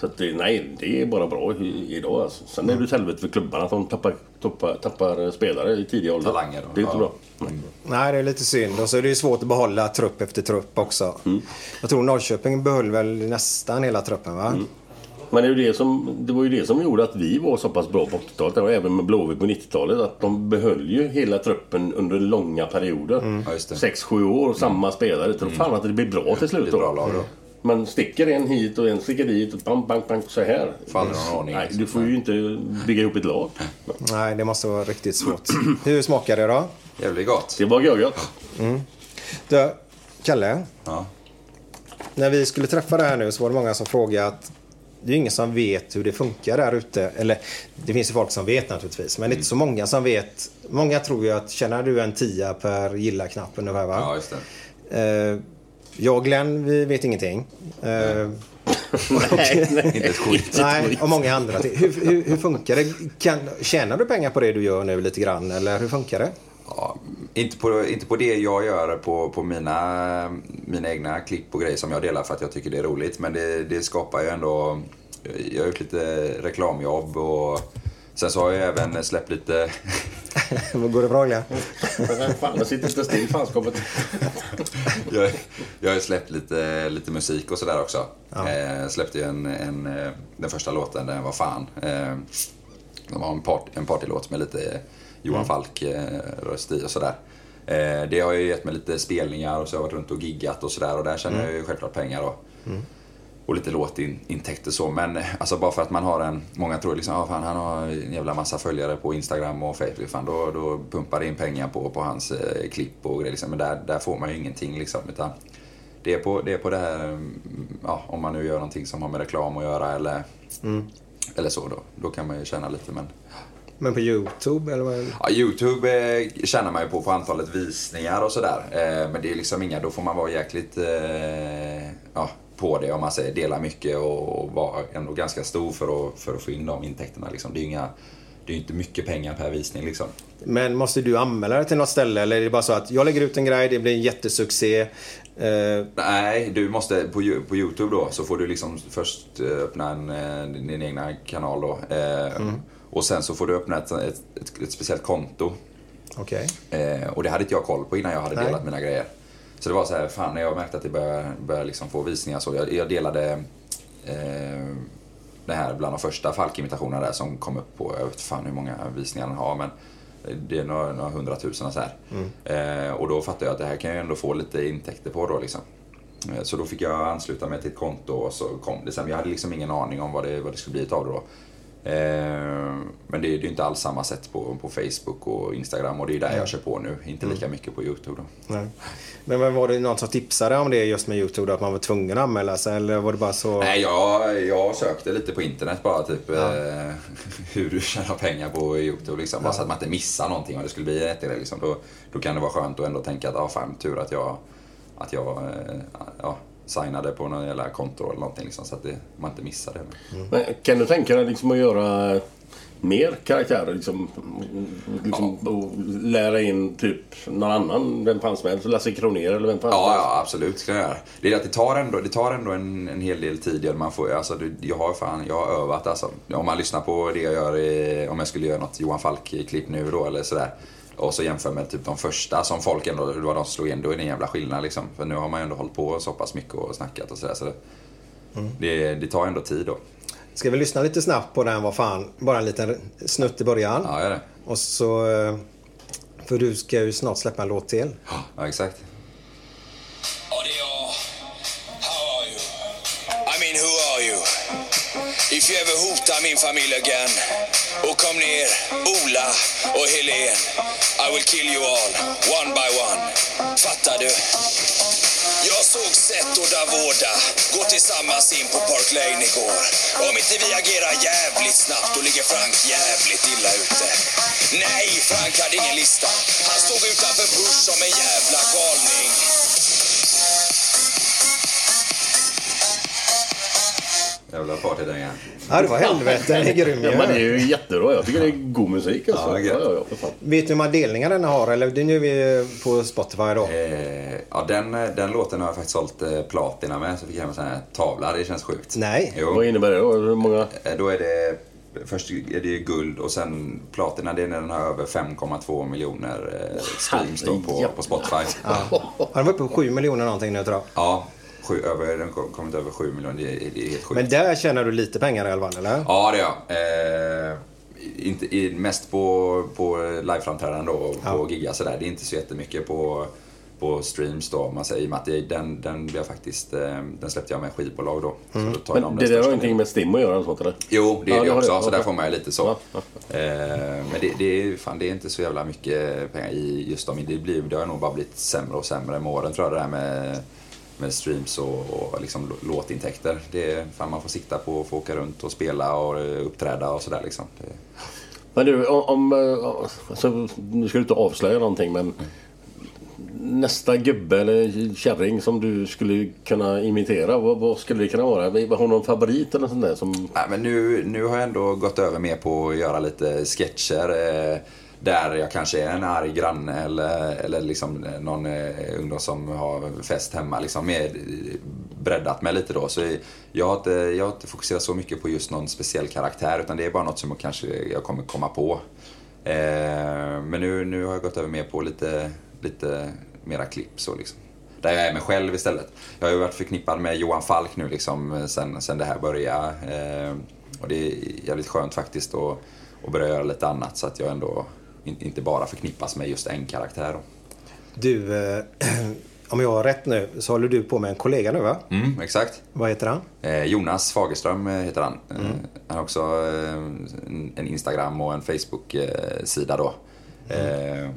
Så att det, nej, det är bara bra i, idag. Alltså. Sen är det ett helvete för klubbarna att de tappar, tappar, tappar spelare i tidig ålder. Talanger då. Det är inte Ja. bra. Nej. Nej, det är lite synd. Och så är det svårt att behålla trupp efter trupp också. Mm. Jag tror Norrköping behöll väl nästan hela truppen va? Mm. Men det, är ju det, som, det var ju det som gjorde att vi var så pass bra på 80-talet och även med Blåvitt på 90-talet. Att de behöll ju hela truppen under långa perioder. Ja, det. Sex, sju år, samma spelare. Jag tror fan att det blir bra till slut. Det blir bra lag då. Man sticker en hit och en sticker dit och bam, bam, bam, så här. Faller någon Nej, du får ju inte bygga ihop ett lag. Nej, det måste vara riktigt svårt. Hur smakar det då? Jävligt gott. Det var görgött. Du, Kalle. Ja. När vi skulle träffa det här nu så var det många som frågade att det är ingen som vet hur det funkar där ute. Eller det finns ju folk som vet naturligtvis. Men det är inte så många som vet. Många tror ju att tjänar du en tia per gilla-knapp ungefär va? Ja, just det. Eh, jag och Glenn, vi vet ingenting. Inte ett skit. nej, och många andra. Hur, hur, hur funkar det? Kan, tjänar du pengar på det du gör nu lite grann? Eller hur funkar det? Ja, inte, på, inte på det jag gör på, på mina, mina egna klipp och grejer som jag delar för att jag tycker det är roligt. Men det, det skapar ju ändå... Jag har gjort lite reklamjobb och sen så har jag även släppt lite... Går det bra Glenn? Fan, jag sitter inte still i fanskapet. jag, jag har släppt lite, lite musik och sådär också. Eh, släppte ju en, en, eh, den första låten, den var fan. Eh, det var en, part, en partylåt med lite Johan Falk eh, röst i och sådär. Eh, det har ju gett mig lite spelningar och så har jag varit runt och giggat och sådär och där tjänar jag ju självklart pengar då. Och lite låtintäkter så. Men eh, alltså bara för att man har en... Många tror liksom, ah, fan han har en jävla massa följare på Instagram och Facebook. Fan, då, då pumpar det in pengar på, på hans eh, klipp och grejer. Liksom. Men där, där får man ju ingenting liksom. Utan det är på det, är på det här, mm, ja, om man nu gör någonting som har med reklam att göra eller, eller så då. Då kan man ju tjäna lite men... Men på YouTube eller vad? Ja, Youtube eh, tjänar man ju på, på antalet visningar och sådär. Eh, men det är liksom inga, då får man vara jäkligt eh, ja, på det om man säger dela mycket och, och vara ändå ganska stor för att, för att få in de intäkterna. Liksom. Det är inga, det är inte mycket pengar per visning liksom. Men måste du anmäla dig till något ställe eller är det bara så att jag lägger ut en grej, det blir en jättesuccé. Eh, Nej, du måste på, på Youtube då så får du liksom först eh, öppna en, eh, din, egna kanal då. Eh, Och sen så får du öppna ett, ett, ett, ett speciellt konto. Okej. Eh, och det hade inte jag koll på innan jag hade Nej. delat mina grejer. Så det var så här, fan när jag märkte att det började, började liksom få visningar så. Jag, jag delade eh, det här bland de första Falk-imitationerna där som kom upp på, jag vet fan hur många visningar den har men det är några, några hundratusen så här. Eh, och då fattade jag att det här kan jag ändå få lite intäkter på då liksom. Eh, Så då fick jag ansluta mig till ett konto och så kom det sen. Jag hade liksom ingen aning om vad det, vad det skulle bli av det då. Eh, men det är ju inte alls samma sätt på, på Facebook och Instagram och det är där jag kör på nu. Inte lika mycket på YouTube då. Nej. Men vad- var det någon som tipsade om det just med YouTube? Då, att man var tvungen att anmäla sig? Eller var det bara så? Nej, jag, jag sökte lite på internet bara typ eh, hur du tjänar pengar på YouTube liksom. Bara så att man inte missar någonting om det skulle bli jättegrej liksom. Då, då kan det vara skönt att ändå tänka att ah, fan tur att jag, att jag eh, ja, signade på någon jävla konto eller någonting liksom, så att det, man inte missar det. Men kan du tänka dig liksom att göra mer karaktärer? Liksom, liksom, och lära in typ någon annan, vem fan som helst? Lasse Kronér eller vem fan Ja, ja absolut ska jag göra. Det är att det tar ändå, det tar ändå en, en hel del tid. Man får, alltså, det- jag har fan, jag har övat alltså. Om man lyssnar på det jag gör, i, om jag skulle göra något Johan Falk-klipp nu då eller sådär. Och så jämför med typ de första som folk ändå, det var de som slog in, då är det en jävla skillnad liksom. För nu har man ju ändå hållit på så pass mycket och snackat och sådär. Så det, det, det tar ändå tid då. Ska vi lyssna lite snabbt på den? Vad fan? Bara en liten snutt i början. Ja, gör det. Och så... eh, För du ska ju snart släppa en låt till. Ja, exakt. I mean, who are you? If you ever hotar min familj again och kom ner, Ola och Helen I will kill you all, one by one. Fattar du? Jag såg Seth och Davoda gå tillsammans in på Park Lane igår. Om inte vi agerar jävligt snabbt då ligger Frank jävligt illa ute. Nej, Frank hade ingen lista. Han stod utanför Bush som en jävla galning. Jävla partydänga. Ja, det var helvete. Den är grym Ja, ju. men det är ju jättebra. Jag tycker det är god musik alltså. Ja, Ja, ja, ja. Vet du hur många delningar den har? Eller nu är vi på Spotify då. Eh, ja, den, den låten har jag faktiskt sålt eh, platina med, så fick jag hem en sån här tavla. Det känns sjukt. Nej. Jo. Vad innebär det då? Hur många? Eh, Då är det Först är det ju guld och sen platina det är när den har över 5,2 miljoner eh, streams på, på Spotify. Ja, den var uppe på 7 miljoner någonting nu tror jag. Ja, sju, över, den kom- kommit över 7 miljoner. Det, är- det är helt sjukt. Men där tjänar du lite pengar i alla fall, eller? Ja, det gör jag. Eh, inte, i, mest på, på liveframträdanden då och på giggar sådär. Det är inte så jättemycket på, på streams då om man säger. I och med att det, den, den, blev faktiskt, eh, den släppte jag med skivbolag då. Så då tar Men de det där har ingenting med Stim att göra eller sånt eller? Jo, det är Ja, det har också. det. Så där får man ju lite så. Ja, ja. Eh, men det, det, är, fan, det är inte så jävla mycket pengar i just dem. Det, blir, det har nog bara blivit sämre och sämre med åren tror jag det där med, med streams och, och liksom lå- låtintäkter. Det är, fan, man får sikta på att få åka runt och spela och eh, uppträda och sådär liksom. Det, Men du, om... om eh, alltså, nu ska du inte avslöja någonting men... Nästa gubbe eller kärring som du skulle kunna imitera, vad, vad skulle det kunna vara? Har du någon favorit eller sånt där som... Nej, men nu, nu har jag ändå gått över mer på att göra lite sketcher. Eh, där jag kanske är en arg granne eller, eller liksom någon eh, ungdom som har fest hemma. Liksom mer eh, breddat mig lite då. Så jag har, inte, jag har inte fokuserat så mycket på just någon speciell karaktär utan det är bara något som jag kanske jag kommer komma på. Eh, men nu, nu har jag gått över mer på lite, lite mera klipp så liksom. Där jag är mig själv istället. Jag har ju varit förknippad med Johan Falk nu liksom eh, sen, sen det här började. Eh, och det är jävligt skönt faktiskt att, att börja göra lite annat så att jag ändå inte bara förknippas med just en karaktär. Du, eh, om jag har rätt nu så håller du på med en kollega nu va? Mm, exakt. Vad heter han? Eh, Jonas Fagerström eh, heter han. Eh, Han har också en Instagram och en Facebook-sida då. Eh,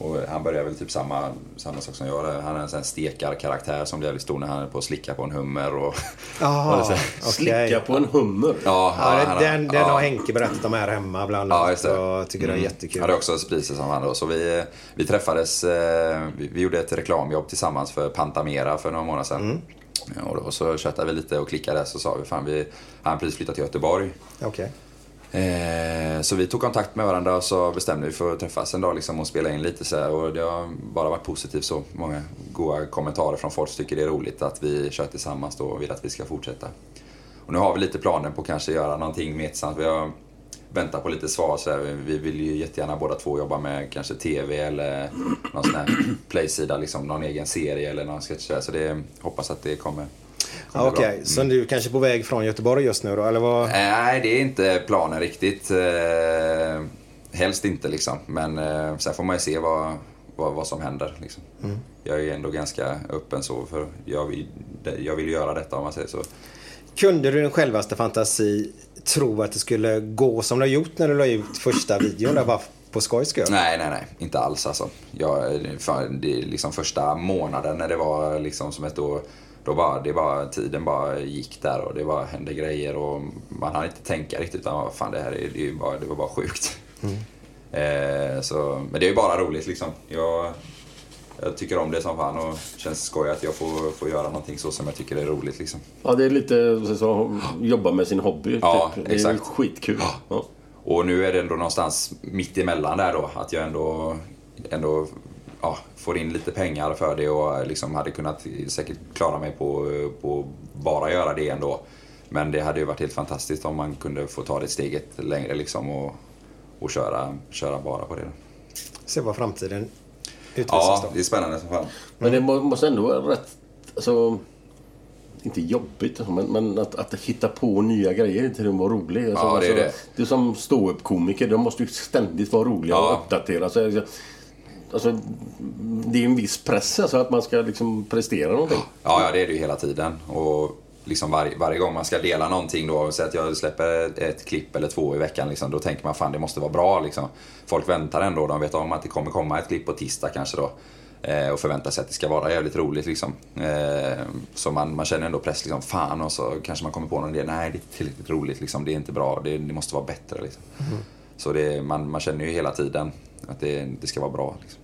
och han börjar väl typ samma, samma sak som jag. Han är en sån stekarkaraktär som blir jävligt stor när han är på att slicka på en hummer. Och, Jaha, och okej. Slicka på en hummer? Ja, Ja, han har- den den ja. har Henke berättat om här hemma bland Ja, annat. det. och Jag tycker det är Mm. jättekul. Ja, det är också sig som han då. Så vi, vi träffades, eh, vi, vi gjorde ett reklamjobb tillsammans för Pantamera för några månader sedan. Mm. Ja, Och då så köttade vi lite och klickade så sa vi fan vi, han har precis flyttat till Göteborg. Okej. Eh, så vi tog kontakt med varandra och så bestämde vi för att träffas en dag liksom och spela in lite så här. Och det har bara varit positivt så. Många goda kommentarer från folk som tycker det är roligt att vi kör tillsammans då och vill att vi ska fortsätta. Och nu har vi lite planer på att kanske göra någonting mer tillsammans. Vi har väntat på lite svar så här. Vi vill ju jättegärna båda två jobba med kanske TV eller någon sån här playsida, liksom någon egen serie eller någon sketch där. Så det hoppas att det kommer kommer Ja, bli bra. Okej, så du är kanske på väg från Göteborg just nu då? Eller vad? Nej, det är inte planen riktigt. Eh, helst inte liksom. Men eh, sen får man ju se vad, vad, vad som händer. Liksom. Jag är ändå ganska öppen så, för jag vill, jag vill göra detta om man säger så. Kunde du din självaste fantasi tro att det skulle gå som det har gjort när du la ut första videon där bara på skojs skull? Nej, nej, nej. Inte alls alltså. Jag, fan, det är liksom första månaden när det var liksom som ett år. Då bara, det bara, tiden bara gick där och det bara hände grejer och man hann inte tänka riktigt utan vad fan det här är, det, bara, det var bara sjukt. Eh, så, men det är ju bara roligt liksom. Jag, jag tycker om det som fan och känns skoj att jag får, får göra någonting så som jag tycker är roligt liksom. Ja, det är lite så, jobba med sin hobby. Ja, typ. Det är skitkul. Ja. Och nu är det ändå någonstans mitt emellan där då. Att jag ändå, ändå ja, får in lite pengar för det och liksom hade kunnat säkert klara mig på, på bara göra det ändå. Men det hade ju varit helt fantastiskt om man kunde få ta det steget längre liksom och, och köra, köra bara på det. Se vad framtiden utvisar. Ja, då. det är spännande som fan. Men det må- måste ändå vara rätt... Alltså, inte jobbigt, alltså, men, men att, att hitta på nya grejer till att vara rolig. Alltså, Ja, det är alltså, det. det är som ståuppkomiker, de måste ju ständigt vara roliga och Ja. uppdatera sig. Alltså, det är en viss press alltså, att man ska liksom prestera någonting. Ja, ja, det är det ju hela tiden. Och liksom varje, varje gång man ska dela någonting då, så att jag släpper ett klipp eller två i veckan, liksom, då tänker man fan det måste vara bra. Liksom. Folk väntar ändå, de vet om att det kommer komma ett klipp på tisdag kanske då. Eh, och förväntar sig att det ska vara jävligt roligt liksom. Eh, så man, man känner ändå press liksom, fan och så kanske man kommer på någon idé, nej det är inte tillräckligt roligt liksom, det är inte bra, det, det måste vara bättre liksom. Så det, man, man känner ju hela tiden att det, det ska vara bra. Liksom.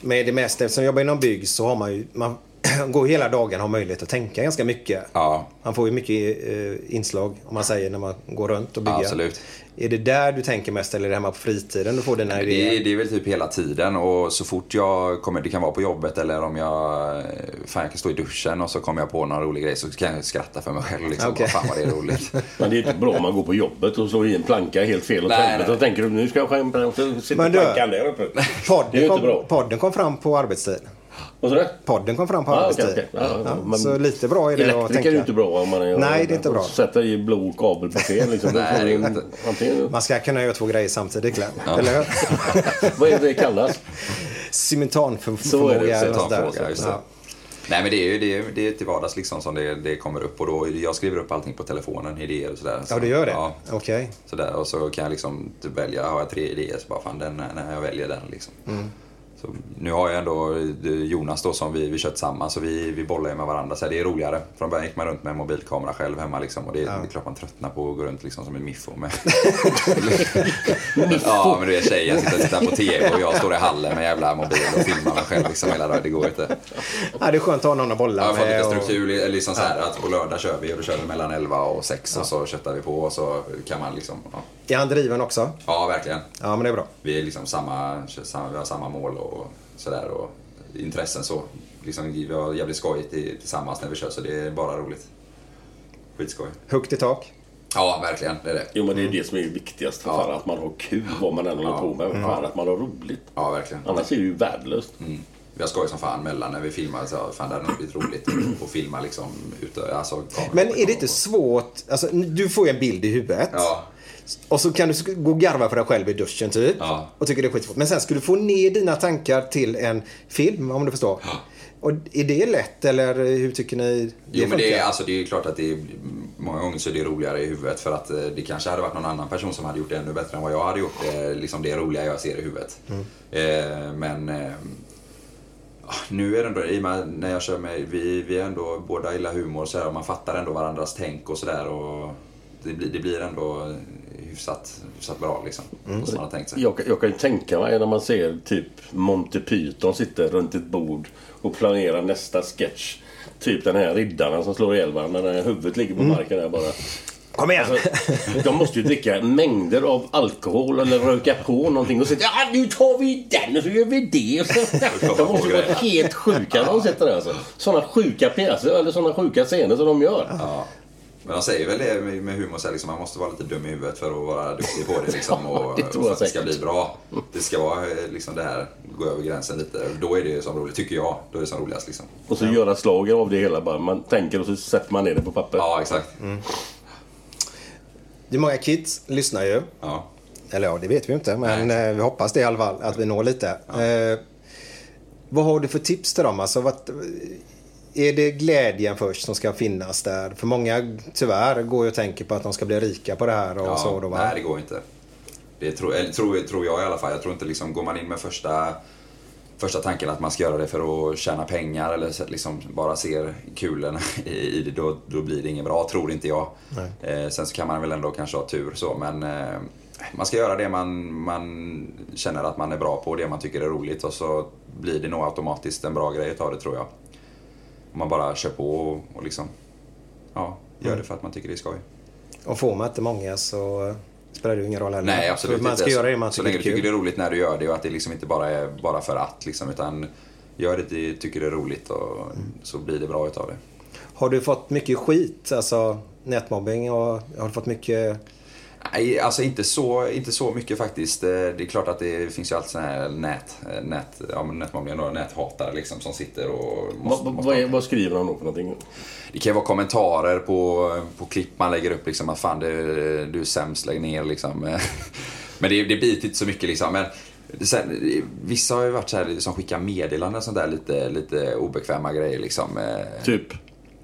Med det mesta, eftersom jag jobbar inom bygg så har man ju, man går hela dagen och har möjlighet att tänka ganska mycket. Ja, Man får ju mycket eh, inslag, om man säger, när man går runt och bygger. absolut. Är det där du tänker mest eller är det hemma på fritiden du får dina Det idéer? är, det är väl typ hela tiden och så fort jag kommer, det kan vara på jobbet eller om jag, fan jag kan stå i duschen och så kommer jag på någon rolig grej så kan jag skratta för mig själv liksom. Vad fan vad det är roligt. Men det är inte bra om man går på jobbet och slår i en planka helt fel åt helvete och tänker du nu ska jag skämta och så sitter Men du- plankan där uppe. Det är Podden ju inte kom, bra. podden kom fram på arbetstid. Vad sa du? Podden kom fram på Ja, okej, arbetstid. okej. Ja, ja, Ja, så lite bra är det att tänka. är ju inte bra om man är... Nej, det är inte bra. Sätta i blå kabel på fel liksom. Nej, det är Då får inte. du Antingen... Man ska kunna göra två grejer samtidigt, Glenn. Eller hur? Vad är det det kallas? Simultanförmåga. Ja. Nej men det är ju det är, det är till vardags liksom som det, det kommer upp och då, jag skriver upp allting på telefonen, idéer och sådär. Så, Ja, du gör det? Ja, Okej. sådär, och så kan jag liksom typ välja, har jag tre idéer så bara fan den, när jag väljer den liksom. Mm. Så, nu har jag ändå Jonas då som vi, vi kör tillsammans så vi, vi bollar ju med varandra så det är roligare. Från början gick man runt med en mobilkamera själv hemma liksom och det, det är klart man tröttnar på att gå runt liksom som en miffo med... ja men du vet tjejen sitter och tittar på TV och jag står i hallen med jävla mobil och filmar mig själv liksom hela dagen. Det går inte. Ja, det är skönt att ha någon att bolla Jag har fått med. lite och- struktur, liksom så här, att på lördag kör vi och då kör vi mellan 11 och 6 och så köttar vi på och så kan man liksom, ja, Är han driven också? ja verkligen. Ja, men det är bra. Vi är liksom samma, samma, vi har samma mål och sådär och intressen så. Liksom, vi har jävligt skojigt tillsammans när vi kör så det är bara roligt. Skitskoj. Högt i tak. Ja, verkligen. Det är det. Jo men det är det som är viktigast för Ja. fan. Att man har kul vad man än håller på med. Fan, att man har roligt. Ja, verkligen. Annars är det ju värdelöst. Mm. Vi har skoj som fan mellan när vi filmar. Så, fan, det hade nog blivit roligt att filma liksom ute. Alltså, Men är det inte svårt? Alltså, du får ju en bild i huvudet. Ja, Och så kan du gå och garva för dig själv i duschen typ. Ja. Och tycker det är skitsvårt. Men sen ska du få ner dina tankar till en film, om du förstår. Och är det lätt eller hur tycker ni det Jo, men det är, alltså, det är klart att det är, många gånger så är det roligare i huvudet för att eh, det kanske hade varit någon annan person som hade gjort det ännu bättre än vad jag hade gjort. Det, liksom det roliga jag ser i huvudet. Eh, men eh, ah, nu är det ändå, i och med när jag kör med, vi, vi är ändå båda gillar humor så här, och man fattar ändå varandras tänk och sådär. Det blir, det blir ändå hyfsat, hyfsat bra liksom. Så som man har tänkt sig. Jag, kan- jag kan ju tänka mig när man ser typ Monty Python sitter runt ett bord och planerar nästa sketch. Typ den här riddaren som slår ihjäl varandra när huvudet ligger på marken där bara. Kom igen! Alltså, de måste ju dricka mängder av alkohol eller röka på någonting och säga ja nu tar vi den och så gör vi det. Och så, de måste ju vara helt sjuka när de sitter där alltså. Sådana sjuka pjäser eller sådana sjuka scener som de gör. Ja. Men de säger väl det med, humor, så här, liksom, man måste vara lite dum i huvudet för att vara duktig på det. Liksom, Ja, och, det tror för att det ska bli bra. Det ska vara eh, liksom, det här, gå över gränsen lite. Då är det som roligt, tycker jag. Då är det som roligast. Liksom. Och så göra slager av det hela bara. Man tänker och så sätter man ner det på papper. Ja, exakt. Det är många kids lyssnar ju. Ja. Eller ja, det vet vi inte. Men Nej. eh, vi hoppas det i alla fall. Att vi når lite. Eh, vad har du för tips till dem? Alltså, vad, är det glädjen först som ska finnas där? För många tyvärr går ju och tänker på att de ska bli rika på det här och Ja, så. Då, va? nej, det går inte. Det tror, eller, tror, tror jag i alla fall. Jag tror inte liksom, går man in med första, första tanken att man ska göra det för att tjäna pengar eller så att liksom bara ser kulorna i, det, då, då blir det inget bra, tror inte jag. Eh, sen så kan man väl ändå kanske ha tur så, men eh, man ska göra det man, man känner att man är bra på, det man tycker är roligt och så blir det nog automatiskt en bra grej utav det tror jag. Om man bara kör på och, och liksom, ja, gör det för att man tycker det är skoj. Och får man inte många så spelar det ju ingen roll heller. Nej, absolut För man ska inte. göra det man Så länge du tycker det är roligt när du gör det och att det liksom inte bara är bara för att. Liksom, utan gör det du tycker det är roligt och Mm. så blir det bra utav det. Har du fått mycket skit? Alltså nätmobbing och har du fått mycket... Nej, alltså inte så, inte så mycket faktiskt. Eh, Det är klart att det finns ju alltid sådana här nät, eh, nät, ja, nätmobbningar och näthatare liksom som sitter och måste, Vad, måste vad, skriver de då för någonting? Det kan ju vara kommentarer på, på klipp man lägger upp liksom att fan du, du är sämst, lägg ner liksom. Men det, det biter inte så mycket liksom. Men sen, vissa har ju varit så här som skickar meddelanden och sånt där lite, lite obekväma grejer liksom. Typ?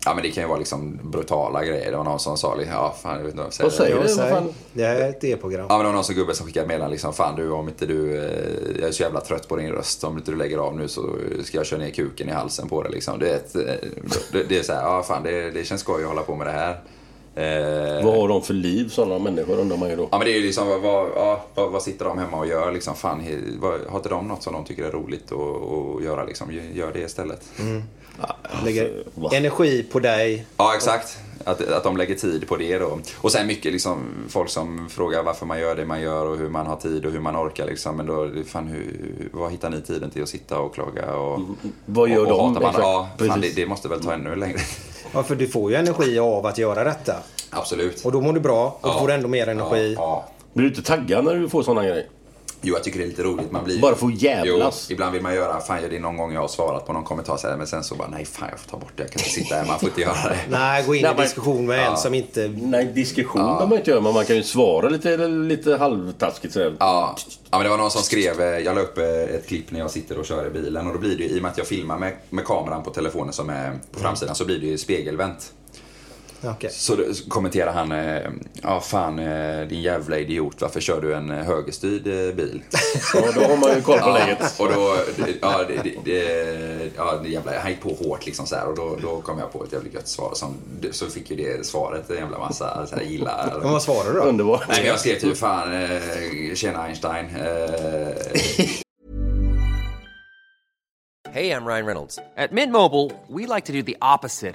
Ja men det kan ju vara liksom brutala grejer. Det var någon som sa liksom, ja fan jag vet inte vad jag Vad säger du? Det här är ett E-program. Ja men det var någon som gubbe som skickade meddelanden liksom, fan du om inte du, eh, jag är så jävla trött på din röst, om inte du lägger av nu så ska jag köra ner kuken i halsen på dig liksom. Det är, ett, eh, det, det är så här, ja fan det, det känns skoj att hålla på med det här. Eh, Vad har de för liv, sådana människor undrar man ju då. Ja men det är ju liksom, vad, vad, ja, vad, vad sitter de hemma och gör liksom? Fan, he- vad, har inte de något som de tycker är roligt att, göra liksom? Gör- Gör det istället. Lägger va? energi på dig. Ja exakt. Att, att de lägger tid på det då. Och sen mycket liksom folk som frågar varför man gör det man gör och hur man har tid och hur man orkar liksom. Men då, fan hur, vad hittar ni tiden till att sitta och klaga och... Vad gör och, och de? Exakt. Ja, fan, det, det måste väl ta ännu längre. Ja, för du får ju energi av att göra detta. Absolut. Och då mår du bra och Ja. får du ändå mer energi. Ja, ja. Blir du inte taggad när du får sådana grejer? Jo, jag tycker det är lite roligt. Man blir... Bara för att jävlas. Jo, ibland vill man göra, fan det är någon gång jag har svarat på någon kommentar så här, men sen så bara, nej fan jag får ta bort det, jag kan inte sitta här, man får inte göra det. Nej, gå in Nej, i diskussion med en som inte... Nej, diskussion behöver man inte göra, men man kan ju svara lite, lite halvtaskigt sådär. Ja, ja men det var någon som skrev, eh, jag la upp eh, ett klipp när jag sitter och kör i bilen och då blir det ju, i och med att jag filmar med, med kameran på telefonen som är på framsidan så blir det ju spegelvänt. Okej. Så kommenterar han, eh, ja fan eh, din jävla idiot, varför kör du en eh, högerstyrd bil? Ja, då har man ju koll på Ja, läget. och då, ja, det, det, det, ja, det jävla, han gick på hårt liksom så här, och då, då kom jag på ett jävligt gött svar. Som, så fick ju det svaret en jävla massa så här, gillar. Men vad svarar du då? Underbart. Nej, men jag skrev typ fan, tjena Einstein. Hey, I'm Ryan Reynolds. At Mint Mobile, we like to do the opposite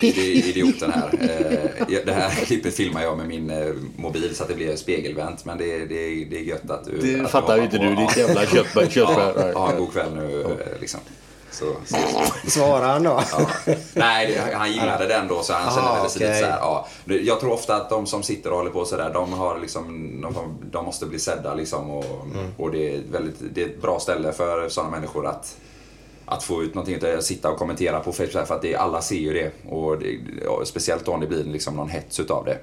Det är idioten här. Eh, Det här klippet filmar jag med min eh, mobil så att det blir spegelvänt. Men det, det, det är gött att du... Det att fattar inte du, ditt jävla köttbär- köttbär. Ja, ja, god kväll nu eh, liksom. Så, så. Svarar han då? Ja. Nej, han gillade den då så han kände Ah, väl sig lite okej. så här, ja. Jag tror ofta att de som sitter och håller på sådär, de har liksom, de, de måste bli sedda liksom och, Mm. och det, är väldigt, det är ett bra ställe för sådana människor att att få ut någonting, att sitta och kommentera på Facebook för att det, alla ser ju det. Och det, ja, speciellt då om det blir liksom någon hets utav det.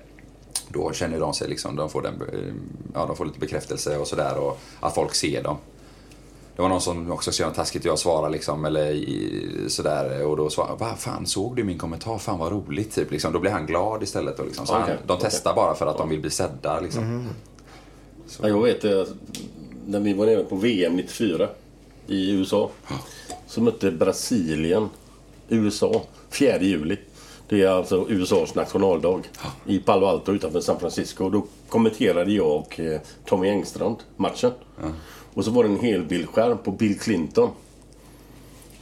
Då känner de sig liksom, de får, den, eh, ja, de får lite bekräftelse och sådär och att folk ser dem. Det var någon som också skrev något taskigt och jag svarade liksom, eller sådär. Och då svarade vad fan såg du min kommentar? Fan vad roligt. Typ, liksom. Då blir han glad istället. Och liksom. Så Okej, han, de okej. testar bara för att de vill bli sedda. Liksom. Mhm. Ja, jag vet när vi var nere på VM 94 i USA. Så mötte Brasilien USA 4 juli. Det är alltså USAs nationaldag i Palo Alto utanför San Francisco. Då kommenterade jag och eh, Tommy Engstrand matchen. Och så var det en helbildskärm på Bill Clinton.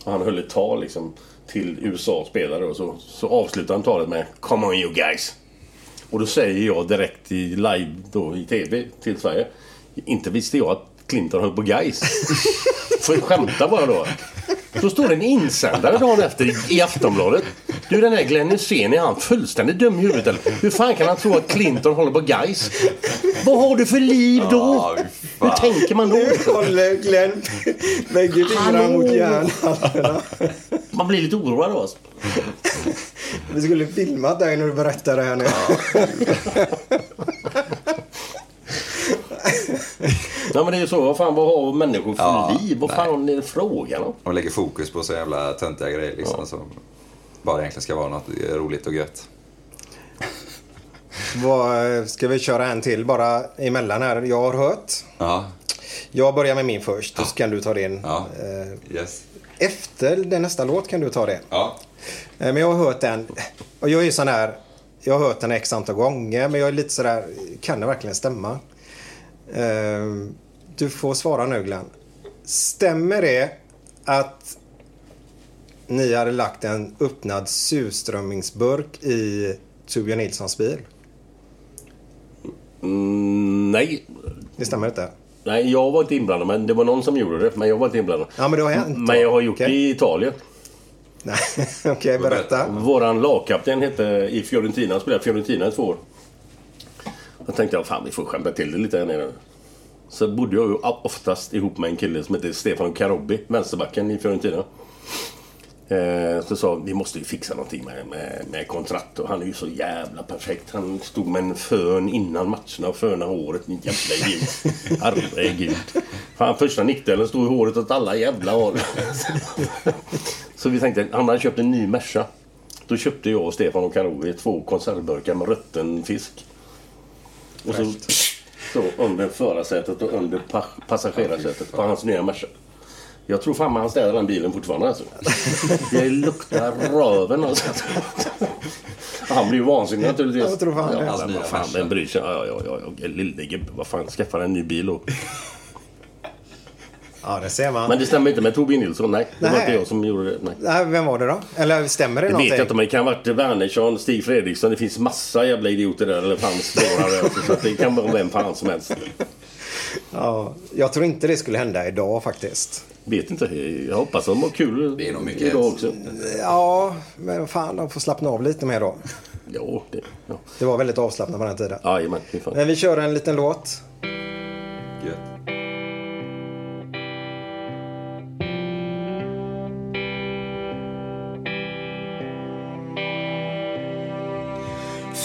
Och han höll ett tal liksom till USA-spelare och så, så avslutade han talet med Come on you guys. Och då säger jag direkt i live då i TV till Sverige. Inte visste jag att Clinton höll på guys. Får jag skämta bara då? Så står det en insändare dagen efter i Aftonbladet. Du den här Glenn Hysén, är han fullständigt dum i huvudet eller? Hur fan kan han tro att Clinton håller på guys? Vad har du för liv då? Hur tänker man då? Nu håller Glenn bägge fingrarna mot hjärnan. Man blir lite oroad då. alltså. Vi skulle filmat dig när du berättar det här nu. Ja men det är ju så. Vad fan vad har människor för Ja, liv? Vad nej. fan är det frågan om? De lägger fokus på så jävla töntiga grejer liksom. Som bara egentligen ska vara något roligt och gött. Vad, ska vi köra en till bara emellan här? Jag har hört. Ja. Jag börjar med min först, så kan du ta din. Ja. Eh, Yes. Efter den nästa låt kan du ta det. Ja. Eh, Men jag har hört den. Och jag är ju sån här. Jag har hört den x antal gånger. Men jag är lite sådär. Kan det verkligen stämma? Eh, Du får svara nu Glenn. Stämmer det att ni hade lagt en öppnad surströmmingsburk i Torbjörn Nilssons bil? Mm, nej. Det stämmer inte? Nej, jag var inte inblandad. Men det var någon som gjorde det. Men jag var inte inblandad. Ja, men det har hänt. Men jag har gjort Okej. det i Italien. Okej, berätta. Våran lagkapten hette i Fiorentina. Han spelade Fiorentina i två år. Då tänkte jag, fan vi får skämta till det lite här nere. Så bodde jag ju oftast ihop med en kille som hette Stefano Carobbi, vänsterbacken i Fiorentina. Eh, så sa vi måste ju fixa någonting med, med, med kontrakt och han är ju så jävla perfekt. Han stod med en fön innan matcherna och fönade håret. En jävla idiot. Herregud. Fan första nickdelen stod i håret åt alla jävla håll. så vi tänkte, han hade köpt en ny Merca. Då köpte jag och Stefan och Karovi två konservburkar med rutten fisk. Och så, så under förarsätet och under pa passagerarsätet på hans nya Merca. Jag tror fan han städar den bilen fortfarande alltså. Det luktar röven alltså. Han blir ju vansinnig naturligtvis. Jag tror fan det. ja, men nya vad fan, vem bryr sig? Ja, ja, ja, ja. Lille gubbe, vad fan, skaffa en ny bil och... Ja, det ser man. Men det stämmer inte med Torbjörn Nilsson, nej. Det var Nej. inte jag som gjorde det. Nej. Nej, vem var det då? Eller stämmer det, Det någonting? vet jag inte, men det kan ha varit Wernersson, Stig Fredriksson. Det finns massa jävla idioter där. Eller fanns också, Så det kan vara vem fan som helst. Ja, jag tror inte det skulle hända idag faktiskt. Vet inte. Jag hoppas de har kul Det är nog mycket idag också. Ja, men fan, de får slappna av lite mer då. Jo, det... Ja. Det var väldigt avslappnat på den tiden. Jajamän. Men vi kör en liten låt. Gött.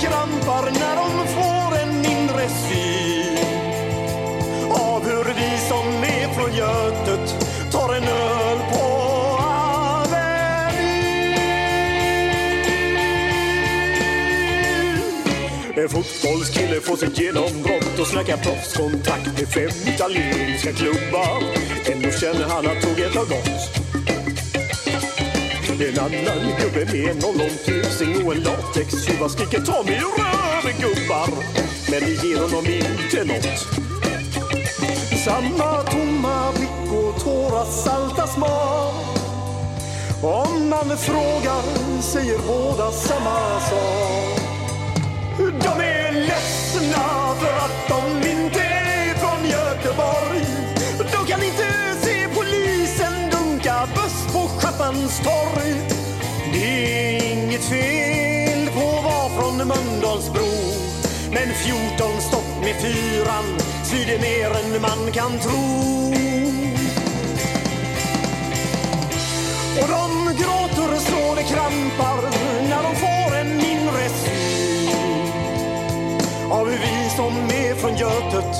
Krampar när de får en inre syn av hur vi som är från Götet tar en öl på En fotbollskille får sitt genombrott och snackar proffskontakt med fem italienska klubbar. Ändå känner han att tåget har gått. En annan gubbe med en ollontusing och en latextjuva skriker ta mig ur röven gubbar. Men det ger honom inte nåt Samma tomma blick och tårar salta smak. Om man frågar säger båda samma sak. De är ledsna för att de på torg. Det är inget fel på att vara från Mölndalsbro. Men 14 stopp med fyran svider mer än man kan tro. Och de gråter så det krampar när de får en mindre syn av hur vi som är från Götet,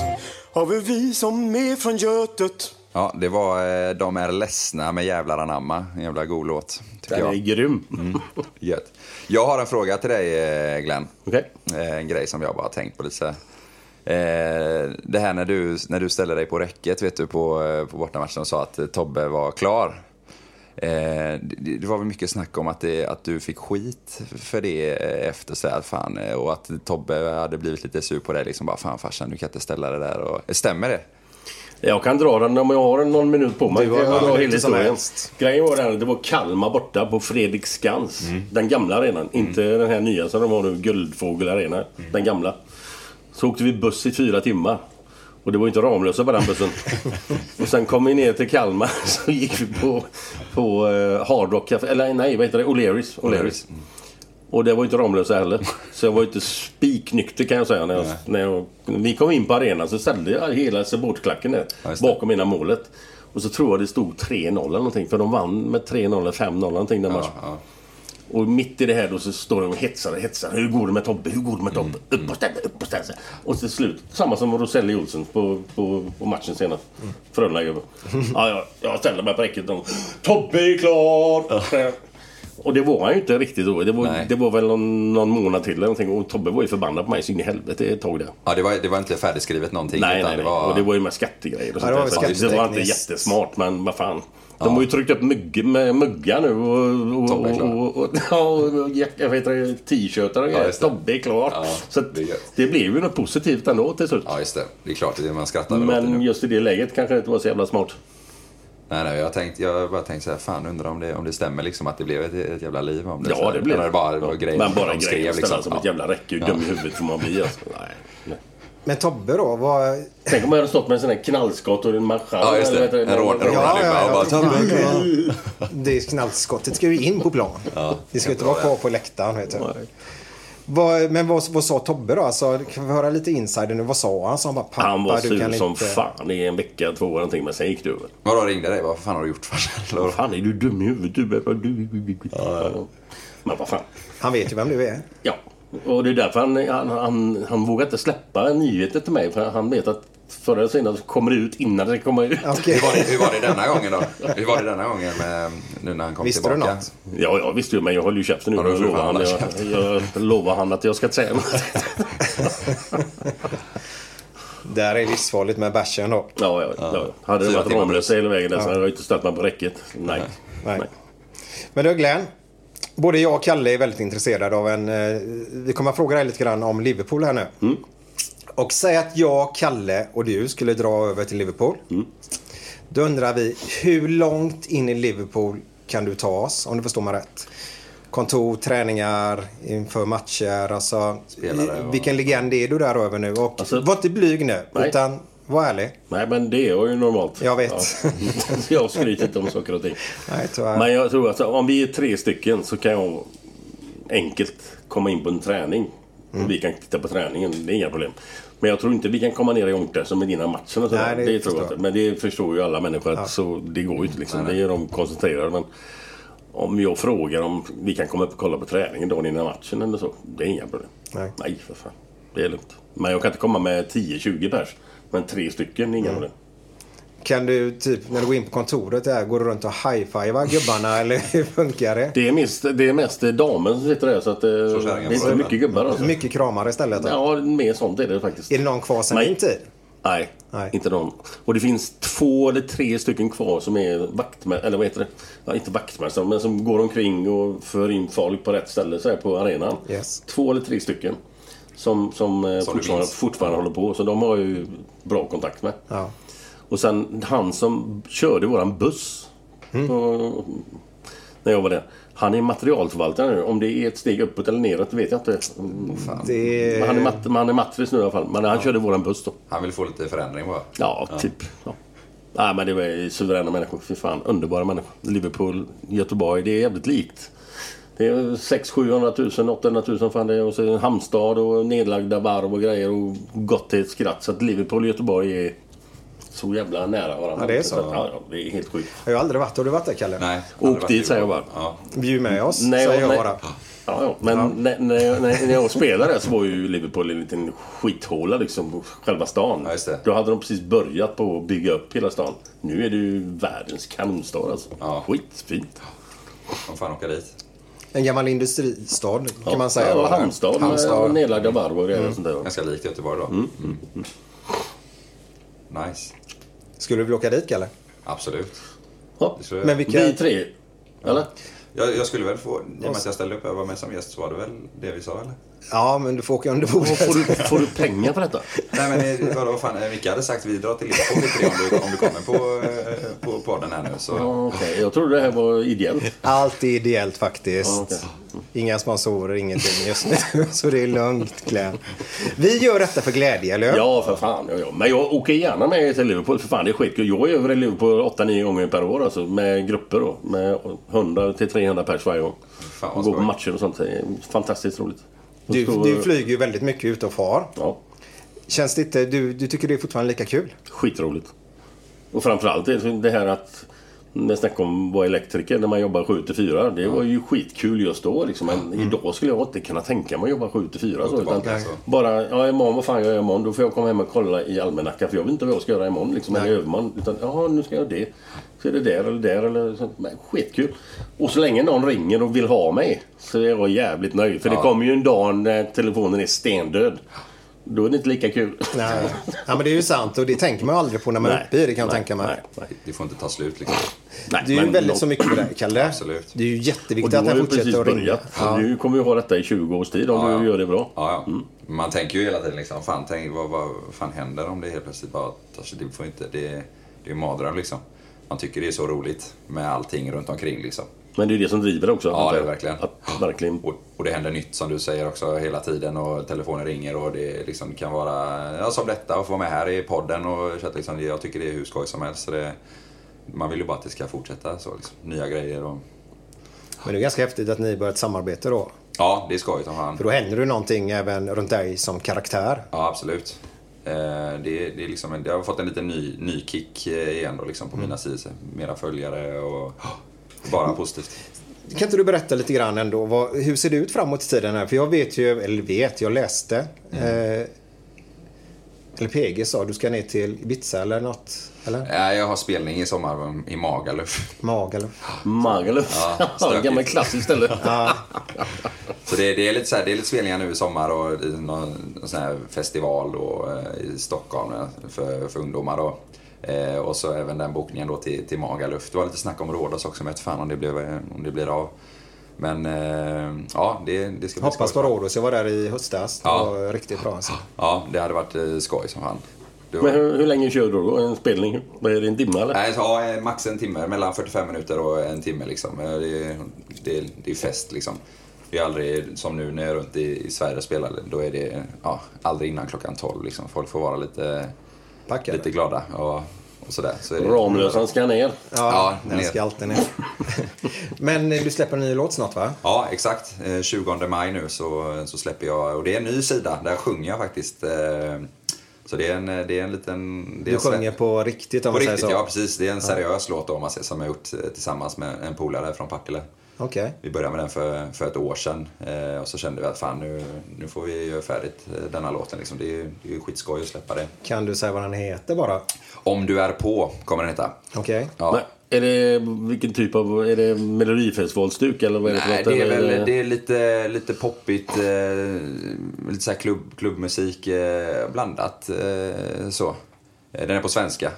av hur vi som är från Götet. Ja, det var eh, De är ledsna med Jävlar anamma. En jävla god låt. Den jag. är grym. Mm. Gött. Jag har en fråga till dig, eh, Glenn. Okay. En grej som jag bara har tänkt på lite. Eh, Det här när du, när du ställde dig på räcket vet du, på, eh, på bortamatchen och sa att eh, Tobbe var klar. Eh, Det var väl mycket snack om att, det, att du fick skit för det eh, efter så här, fan, eh, och att Tobbe hade blivit lite sur på dig. Liksom bara, fan farsan, du kan inte ställa det där. Och, stämmer det? Jag kan dra den om jag har någon minut på mig. Du har Jag kan hur dra mycket hela historien. Grejen var den, det var Kalmar borta på Fredriksskans. Mm. Den gamla arenan. Inte den här nya som de har nu, Guldfågel Arena. Mm. Den gamla. Så åkte vi buss i fyra timmar. Och det var inte Ramlösa på den bussen. och sen kom vi ner till Kalmar så gick vi på, på uh, Hard Rock Café. Eller nej, vad heter det? O'Learys. O'Learys. Och det var inte Ramlösa heller. Så jag var inte spiknykter kan jag säga. När, jag, när, jag, vi kom in på arenan så ställde jag hela supportklacken där. bakom ena målet. Och så tror jag det stod 3-0 eller någonting. För de vann med 3-0 eller 5-0 någonting den matchen. Och mitt i det här då så står de och hetsar och hetsar. Hur går det med Tobbe? Hur går det med Tobbe? Upp och ställ dig, upp och ställ dig. Och till slut, samma som Roselli Olsen på, på, på matchen senast. Frölunda-gubben. Ja, jag, jag ställer mig på räcket och Tobbe är klar! Och det var han ju inte riktigt då. Det var, det var väl någon, någon månad till eller någonting. Och Tobbe var ju förbannad på mig så in i helvete ett tag där. Ja, det var, det var inte färdigskrivet någonting. Nej, utan nej, nej. Det var... Och det var ju med skattegrejer och Ja, sånt det var. Så det, det var inte jättesmart, men vad fan. De har ju tryckt upp mugg, med muggar nu och, och, Tobbe är klar. och, ja, t-shirtar och Ja, grejer. det. Tobbe är klar. så att, det blev ju något positivt ändå till slut. Ja, just det. Det är klart, det är man skrattar det Men just i det läget kanske det inte var så jävla smart. Nej, nej, jag har tänkt, jag bara tänkt så här, fan undrar om det, om det stämmer liksom att det blev ett, ett jävla liv om det. Ja, här. det blev det bara var grejer Men bara skrev, grejer att ställa som liksom. ett jävla räcke. Hur Ja. dum i huvudet får man bli alltså. Nej. nej. Men Tobbe då? Vad... Tänk om jag hade stått med en sån här knallskott och en marschall. Ja, just det. eller En rån- en rånarluva och bara, "Tobbe, ja. Det knallskottet ska ju in på plan. det ska inte vara kvar på läktaren. Vet du. Vad, men vad, vad sa Tobbe då? Alltså, kan vi höra lite insider nu? Vad sa han? Så han bara, pappa, Han var du sur kan som inte... fan i en vecka, två eller någonting. Men sen gick det över. Vadå ringde dig? Vad fan har du gjort farsan? Vad fan är du dum i huvudet? Du, du, du, du, du. Men vad fan. Han vet ju vem du är. Ja. Och det är därför han, han, han, han vågar inte släppa nyheter till mig. För han vet att förr eller senare så kommer det ut innan det kommer ut. Hur, var det, hur var det denna gången då? Hur var det denna gången med, nu när han kom Visste du tillbaka? något? Ja, jag visste ju men jag håller ju käften nu. Ja, Jag du lovar, han, jag, jag lovar han att jag ska säga något. Där är livsfarligt med bärsen då. Ja, ja, ja. Hade det varit Ramlösa hela vägen där så Ja. hade jag inte ställt mig på räcket. Nej. Nej. Men du Glenn. Både jag och Kalle är väldigt intresserade av en... Eh, vi kommer att fråga dig lite grann om Liverpool här nu. Mm. Och säg att jag, Kalle och du skulle dra över till Liverpool. Mm. Då undrar vi, hur långt in i Liverpool kan du ta oss? Om du förstår mig rätt. Kontor, träningar, inför matcher. Alltså, Spelare och- Vilken legend är du där över nu? Och Alltså- var inte blyg nu. Nej. Utan Var ärlig. Nej, men det är ju normalt. Jag vet. Ja. jag skryter inte om saker och ting. Nej, tyvärr. Men jag tror att om vi är tre stycken så kan jag enkelt komma in på en träning. Mm. Vi kan titta på träningen, det är inga problem. Men jag tror inte vi kan komma ner i omklädningsrummet med dina matcher och sådär. Nej, det, det tror jag. Men det förstår ju alla människor att Ja. så, det går ju inte liksom. Det är de koncentrerade. Men om jag frågar om vi kan komma upp och kolla på träningen dagen innan matchen eller så. Det är inga problem. Nej. Nej, för fan. Det är lugnt. Men jag kan inte komma med 10-20 pers. Men tre stycken, inga problem. Kan du typ när du går in på kontoret där, går du runt och high-fivar gubbarna eller hur funkar det? Det är mest, det är mest damer som sitter där så att eh, det är inte mycket gubbar alltså. Mycket kramar istället? Då. Ja, mer sånt är det faktiskt. Är det någon kvar sen Nej. din tid? Nej, inte någon. Och det finns två eller tre stycken kvar som är vaktmästare, eller vad heter det? Ja, inte vaktmästare, men som går omkring och för in folk på rätt ställe så här på arenan. Yes. Två eller tre stycken. Som, som, eh, Som fortfarande, fortfarande håller på. Så de har jag ju bra kontakt med. Ja. Och sen han som körde våran buss. Mm. på- när jag var där. Han är materialförvaltare nu. Om det är ett steg uppåt eller neråt vet jag inte. Det- Men han, är mat, han är matris nu i alla fall. Men han körde våran buss då. Han vill få lite förändring bara. Ja, typ. Ja. Nej, men det var suveräna människor. Fy fan, underbara människor. Liverpool, Göteborg, det är jävligt likt. Det är 600 000, 800 000 fan det är. Och så är det en hamnstad och nedlagda varv och grejer och gott till ett skratt. Så att Liverpool och Göteborg är så jävla nära varandra. Ja, det är så. att, ja, ja, det är helt sjukt. Jag har aldrig varit Har du varit där Kalle? Nej. Åk dit säger jag bara. Ja. Bjud med oss, Nej, säger jag nej. bara. Ja, ja. Men När, när, jag- när, när jag spelade där så var ju Liverpool en liten skithåla liksom själva stan. Ja, just det. Då hade de precis börjat på att bygga upp hela stan. Nu är det ju världens kanonstad alltså. Ja. Skitfint. Vad fan åka dit? En gammal industristad kan Ja. man säga. Ja, Halmstad, Halmstad. med nedlagda varv och grejer och sånt där. Ganska likt Göteborg då. Mm. Nice. Skulle du vilja åka dit Kalle? Absolut. Ja. Men vilka... Vi tre. Eller? Jag, jag skulle väl få, i och med att jag ställde upp och var med som gäst så var det väl det vi sa eller? Ja, men du får åka under bordet. Får du, får du pengar för detta? Nej men vadå fan, eh, Micke hade sagt vi drar till Liverpool lite om du, om du kommer på, eh, på podden här nu så. Ja, Okej, jag trodde det här var ideellt. Allt är ideellt faktiskt. Ja, okej. Inga sponsorer, ingenting just nu. Så det är lugnt Glenn. Vi gör detta för glädje, eller hur? Ja, för fan. Ja, ja. Men jag åker gärna med till Liverpool. För fan, det är skitkul. Jag är över i Liverpool 8-9 gånger per år. Alltså, med grupper då. Med 100 till 300 pers varje gång. Fan Och vad går på matcher och sånt. Det är fantastiskt roligt. Du, du flyger ju väldigt mycket ut och far. Ja, Känns det inte... Du, du tycker det är fortfarande lika kul? skitroligt. Och framförallt det, det här att när jag snackade om att vara elektriker när man jobbar 7 till 4. Det var ju skitkul just då. Liksom. Men idag skulle jag inte kunna tänka mig att jobba 7 till 4. Så, utan bara, ja imorgon, vad fan gör jag imorgon? Då får jag komma hem och kolla i almanackan. För jag vet inte vad jag ska göra imorgon. Liksom, eller övermorgon. Utan, ja nu ska jag göra det. Så är det där eller där eller så. Men, skitkul. Och så länge någon ringer och vill ha mig så är jag jävligt nöjd. För det Ja. kommer ju en dag när telefonen är stendöd. Då är det inte lika kul. Nej. Ja, men det är ju sant och det tänker man aldrig på när man är Nej. uppe i det kan jag Nej, tänka mig. nej, nej. Det får inte ta slut liksom. Nej, Du är ju väldigt nå- så mycket på det här, Kalle. Absolut. Det är ju jätteviktigt att han ju fortsätter att ringa. Ja. Du kommer ju ha detta i 20 års tid om Ja, du gör det bra. Ja, ja. Man tänker ju hela tiden liksom, fan, tänk, vad, vad fan händer om det helt plötsligt bara tar sig, det får inte, det, det är ju mardröm liksom. Man tycker det är så roligt med allting runt omkring liksom. Men det är det som driver det också. Ja, det är verkligen. Att verkligen. Och, och det händer nytt som du säger också hela tiden och telefonen ringer och det liksom kan vara, ja, som detta och få vara med här i podden och att liksom, jag tycker det är hur skoj som helst. Så det, man vill ju bara att det ska fortsätta så liksom, nya grejer och Men det är ganska häftigt att ni börjat samarbeta då. ja, det är skojigt som fan. För då händer det någonting även runt dig som karaktär. Ja, absolut. Eh, det, det, är liksom en, jag har fått en liten ny, ny kick eh, igen då, liksom, på mina sidor. Mera följare och bara positivt. Kan inte du berätta lite grann ändå? Vad, hur ser det ut framåt i tiden här? För jag vet ju, eller vet, jag läste. Mm. Eh, eller PG sa du ska ner till Ibiza eller något? Eller? Ja, jag har spelning i sommar i Magaluf. Magaluf. Magaluf. Ja, stökigt. Gammal klassiskt ställe. Så det, det, är lite så här, det är lite spelningar nu i sommar och i någon, någon sån här festival då, eh, i Stockholm eh, för, för ungdomar. Då. Eh, och så även den bokningen då till, till Magaluf. Det var lite snack om Rhodos också, men jag vet fan om det, blev, eh, om det blir av. Men eh, ja, det, det ska bli Hoppas på skoj. Rhodos. Jag var där i höstas. Det Ja. var riktigt bra alltså. Ja, det hade varit skoj som fan. Var- Men hur, hur länge kör du då? En spelning? Vad är det, en timme eller? Nej, så, ja, eh, max en timme. Mellan 45 minuter och en timme liksom. Eh, Det är, det är, det är fest liksom. Det är aldrig, som nu när jag är runt i, i Sverige och spelar, då är det ja, aldrig innan klockan 12 liksom. Folk får vara lite... Det. lite glada och, och sådär. Så är det- Ramlösan ska ner. Ja, Ja, den ner. ska alltid ner. Men eh, du släpper en ny låt snart va? Ja, exakt. Eh, 20 maj nu så, så släpper jag, och det är en ny sida, där sjunger jag faktiskt. eh, Så det är en, det är en liten... Det är Du sjunger på riktigt om På man säger riktigt, så? ja precis. Det är en seriös låt då, om man säger, som jag gjort eh, tillsammans med en polare från Partille. Okej. Vi började med den för, för ett år sedan eh, och så kände vi att fan nu, nu får vi göra färdigt eh, denna låten. Liksom. Det, är, ju- det är ju skitskoj att släppa det. Kan du säga vad den heter bara? Om du är på kommer den heta. Okej. Ja. Är det, vilken typ av, är det melodifestivalstuk eller vad är det för Nej, något? det är väl det är lite, lite poppigt, eh, lite så här klubb, klubbmusik eh, blandat eh, så. Eh, Den är på svenska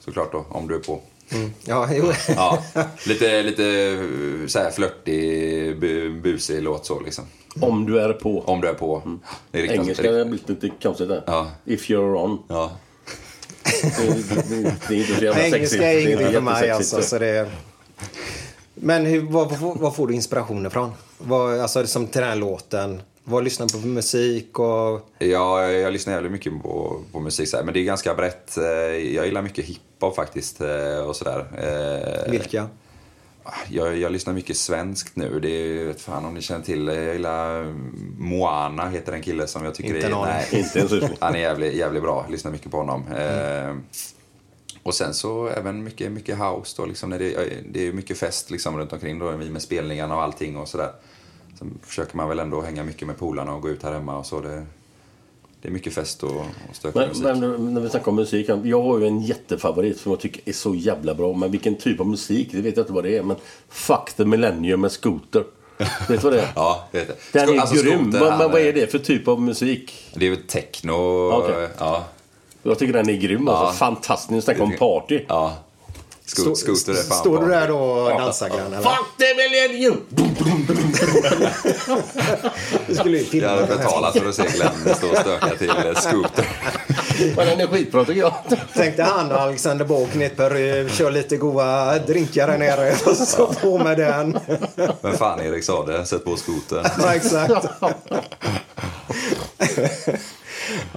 såklart då, om du är på. Mm. Ja, jo. Ja, lite, lite eh, så här flörtig, bu, busig låt så liksom. Om du är på. Om du är på. Det är riktigt, Engelska har blivit lite konstigt där. Ja. If you're on. Ja. Det, det, det är inte så jävla Engelska sexigt. är Det inte ingenting för mig alltså. så. Så det är... Men hur, vad, får du inspiration ifrån? Vad, alltså som till den här låten. Vad lyssnar du på för musik och... Ja, jag lyssnar jävligt mycket på, på musik så här, men det är ganska brett. Eh, Jag gillar mycket hiphop faktiskt eh, och sådär. Eh, Vilka? Jag, jag lyssnar mycket svenskt nu. Det är, vet fan om ni känner till. Jag gillar Moana, heter en kille som jag tycker Inte är... aning. Inte en. Han är jävligt, jävligt bra. Lyssnar mycket på honom. Eh, och sen så även mycket, mycket house då. Liksom när det, det är mycket fest liksom runt omkring då, med spelningarna och allting och sådär. Sen försöker man väl ändå hänga mycket med polarna och gå ut här hemma och så. Det, det är mycket fest och, och stökig Men, musik. men när vi snackar om musik. Jag har ju en jättefavorit som jag tycker är så jävla bra. Men vilken typ av musik, det vet jag inte vad det är. Men Fuck the Millennium med Scooter. vet du vad det är? Ja, det vet jag. Den är alltså, grym. Men, vad är- det för typ av musik? Det är väl techno. Okej. Ja. Jag tycker den är grym. Alltså. Ja. Fantastisk. Snacka om party. Ja. Sko- Scooter är fan Står du där då och dansar Glenn? eller? Fuck the Millennium! Du skulle ju filma Jag hade betalat för att se Glenn stå och stöka till Scooter. Men den är skitbra tycker jag. Tänkte han och Alexander Boll kniper, eh, kör lite goa drinkar här nere och så på med den. Men fan Erik sa det, sätt på Scooter. Ja, exakt.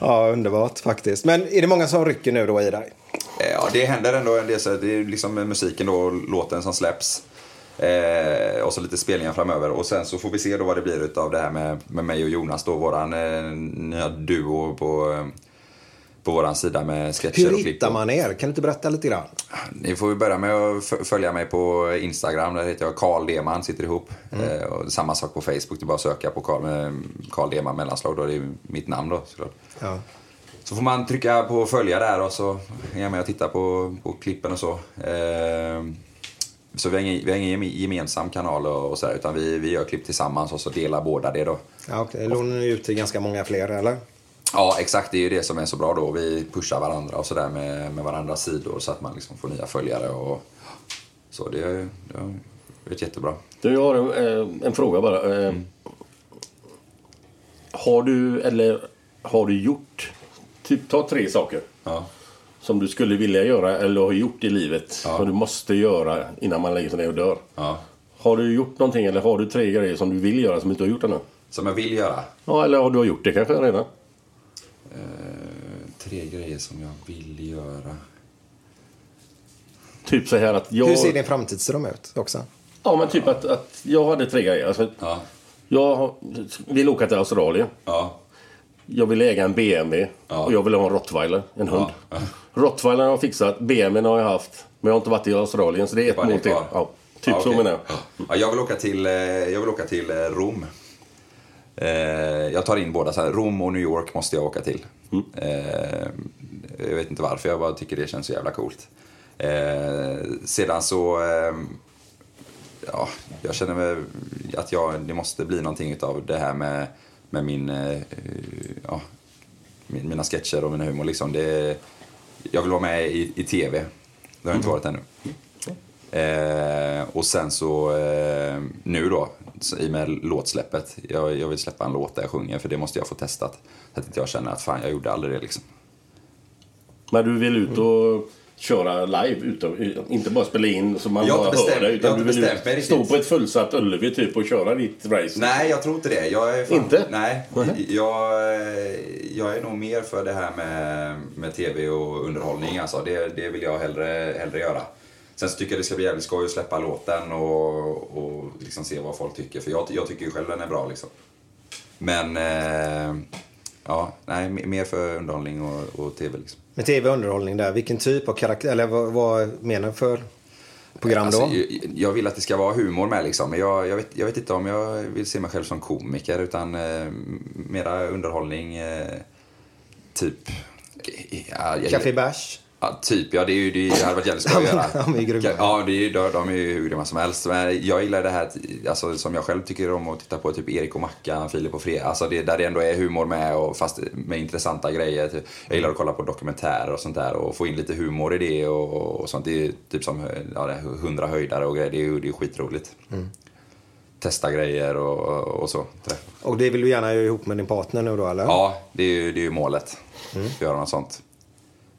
Ja, underbart faktiskt. Men är det många som rycker nu då i dig? Ja, det händer ändå en del. Så det är liksom musiken då, låten som släpps. Eh, och så lite spelningar framöver. Och sen så får vi se då vad det blir av det här med, med mig och Jonas då. Våran eh, nya duo på, eh, på våran sida med sketcher Hur och klipp. hittar man er? Kan du inte berätta lite grann? Ni får börja med att följa mig på Instagram. Där heter jag Karl Deman, sitter ihop. Mm. Eh, och samma sak på Facebook. Det är bara att söka på Karl, Deman mellanslag. Då. Det är mitt namn då såklart. Ja. Så får man trycka på följa där och så är jag med och tittar på, på klippen och så. Eh, så vi har ingen, vi har ingen geme- gemensam kanal och, och så där, utan vi, vi gör klipp tillsammans och så delar båda det då. Ja, okej. Lånar ni ut till ganska många fler, eller? Ja, exakt. Det är ju det som är så bra då. Vi pushar varandra och sådär med, med varandras sidor så att man liksom får nya följare och så. Det, har varit jättebra. Du, jag har en, eh, en fråga bara. Eh, Har du, eller har du gjort, typ ta tre saker. Ja. Som du skulle vilja göra eller har gjort i livet. Som du måste göra innan man lägger sig ner och dör. Ja. Har du gjort någonting eller har du tre grejer som du vill göra som du inte har gjort ännu? Som jag vill göra? Ja, eller har du gjort det kanske redan? Eh, tre grejer som jag vill göra. Typ så här att jag... Hur ser din framtidsdröm ut också? Ja, men typ att, att jag hade tre grejer. Alltså, Jag har- vill åka till Australien. Ja. Jag vill äga en BMW. Och jag vill ha en rottweiler, en hund. Rottweilern har jag fixat, BMWn har jag haft. Men jag har inte varit i Australien, så det är ett mål till. Ja, typ Ja, så okej. menar jag. Ja, jag, vill åka till, eh, jag vill åka till eh, Rom. Eh, jag tar in båda. Så här, Rom och New York måste jag åka till. Mm. Eh, jag vet inte varför, jag bara tycker det känns så jävla coolt. Eh, sedan så... Eh, ja, jag känner mig att jag, det måste bli någonting av det här med, med min... Ja, min- mina sketcher och min humor. Liksom. Det, jag vill vara med i, i tv. Det har jag inte varit ännu. Eh, och sen så eh, nu då, i med låtsläppet. Jag, jag vill släppa en låt där jag sjunger för det måste jag få testat. Så att inte jag känner att fan jag gjorde aldrig det liksom. Men du vill ut och köra live. Utan, inte bara spela in så man Jag bara bestämt- hör det. Utan du vill mig stå på ett fullsatt Ullevi typ och köra ditt race. Nej, jag tror inte det. Jag är fan, Inte? Nej. Jag, jag är nog mer för det här med, med tv och underhållning. Alltså. Det, det vill jag hellre, hellre göra. Sen så tycker jag det ska bli jävligt skoj att släppa låten och, och liksom se vad folk tycker. För jag, jag tycker ju själv den är bra liksom. Men, eh, ja, nej, mer för underhållning och, och tv liksom. Med tv och underhållning där, vilken typ av karaktär, eller vad, vad menar du för program då? Alltså, jag, jag vill att det ska vara humor med liksom. Men jag, jag, vet, jag vet inte om jag vill se mig själv som komiker utan eh, mera underhållning. Eh, typ... Ja, jag- Café Bärs? Ja, typ. Ja, det, är ju, det hade varit jävligt skoj att göra. De är grymma. Ja, det är, de, de är ju hur grymma som helst. Men jag gillar det här alltså, som jag själv tycker om att titta på. Typ Erik och Mackan, Filip och Fredrik. Alltså det, där det ändå är humor med, och fast med intressanta grejer. Typ, Jag gillar att kolla på dokumentärer och sånt där och få in lite humor i det och, och sånt. Det är typ som ja, 100 höjdare och grejer. Det är ju det är skitroligt. Mm. Testa grejer och, och så. Och det vill du gärna göra ihop med din partner nu då eller? Ja, det är ju, det är målet. Mm. Att göra något sånt.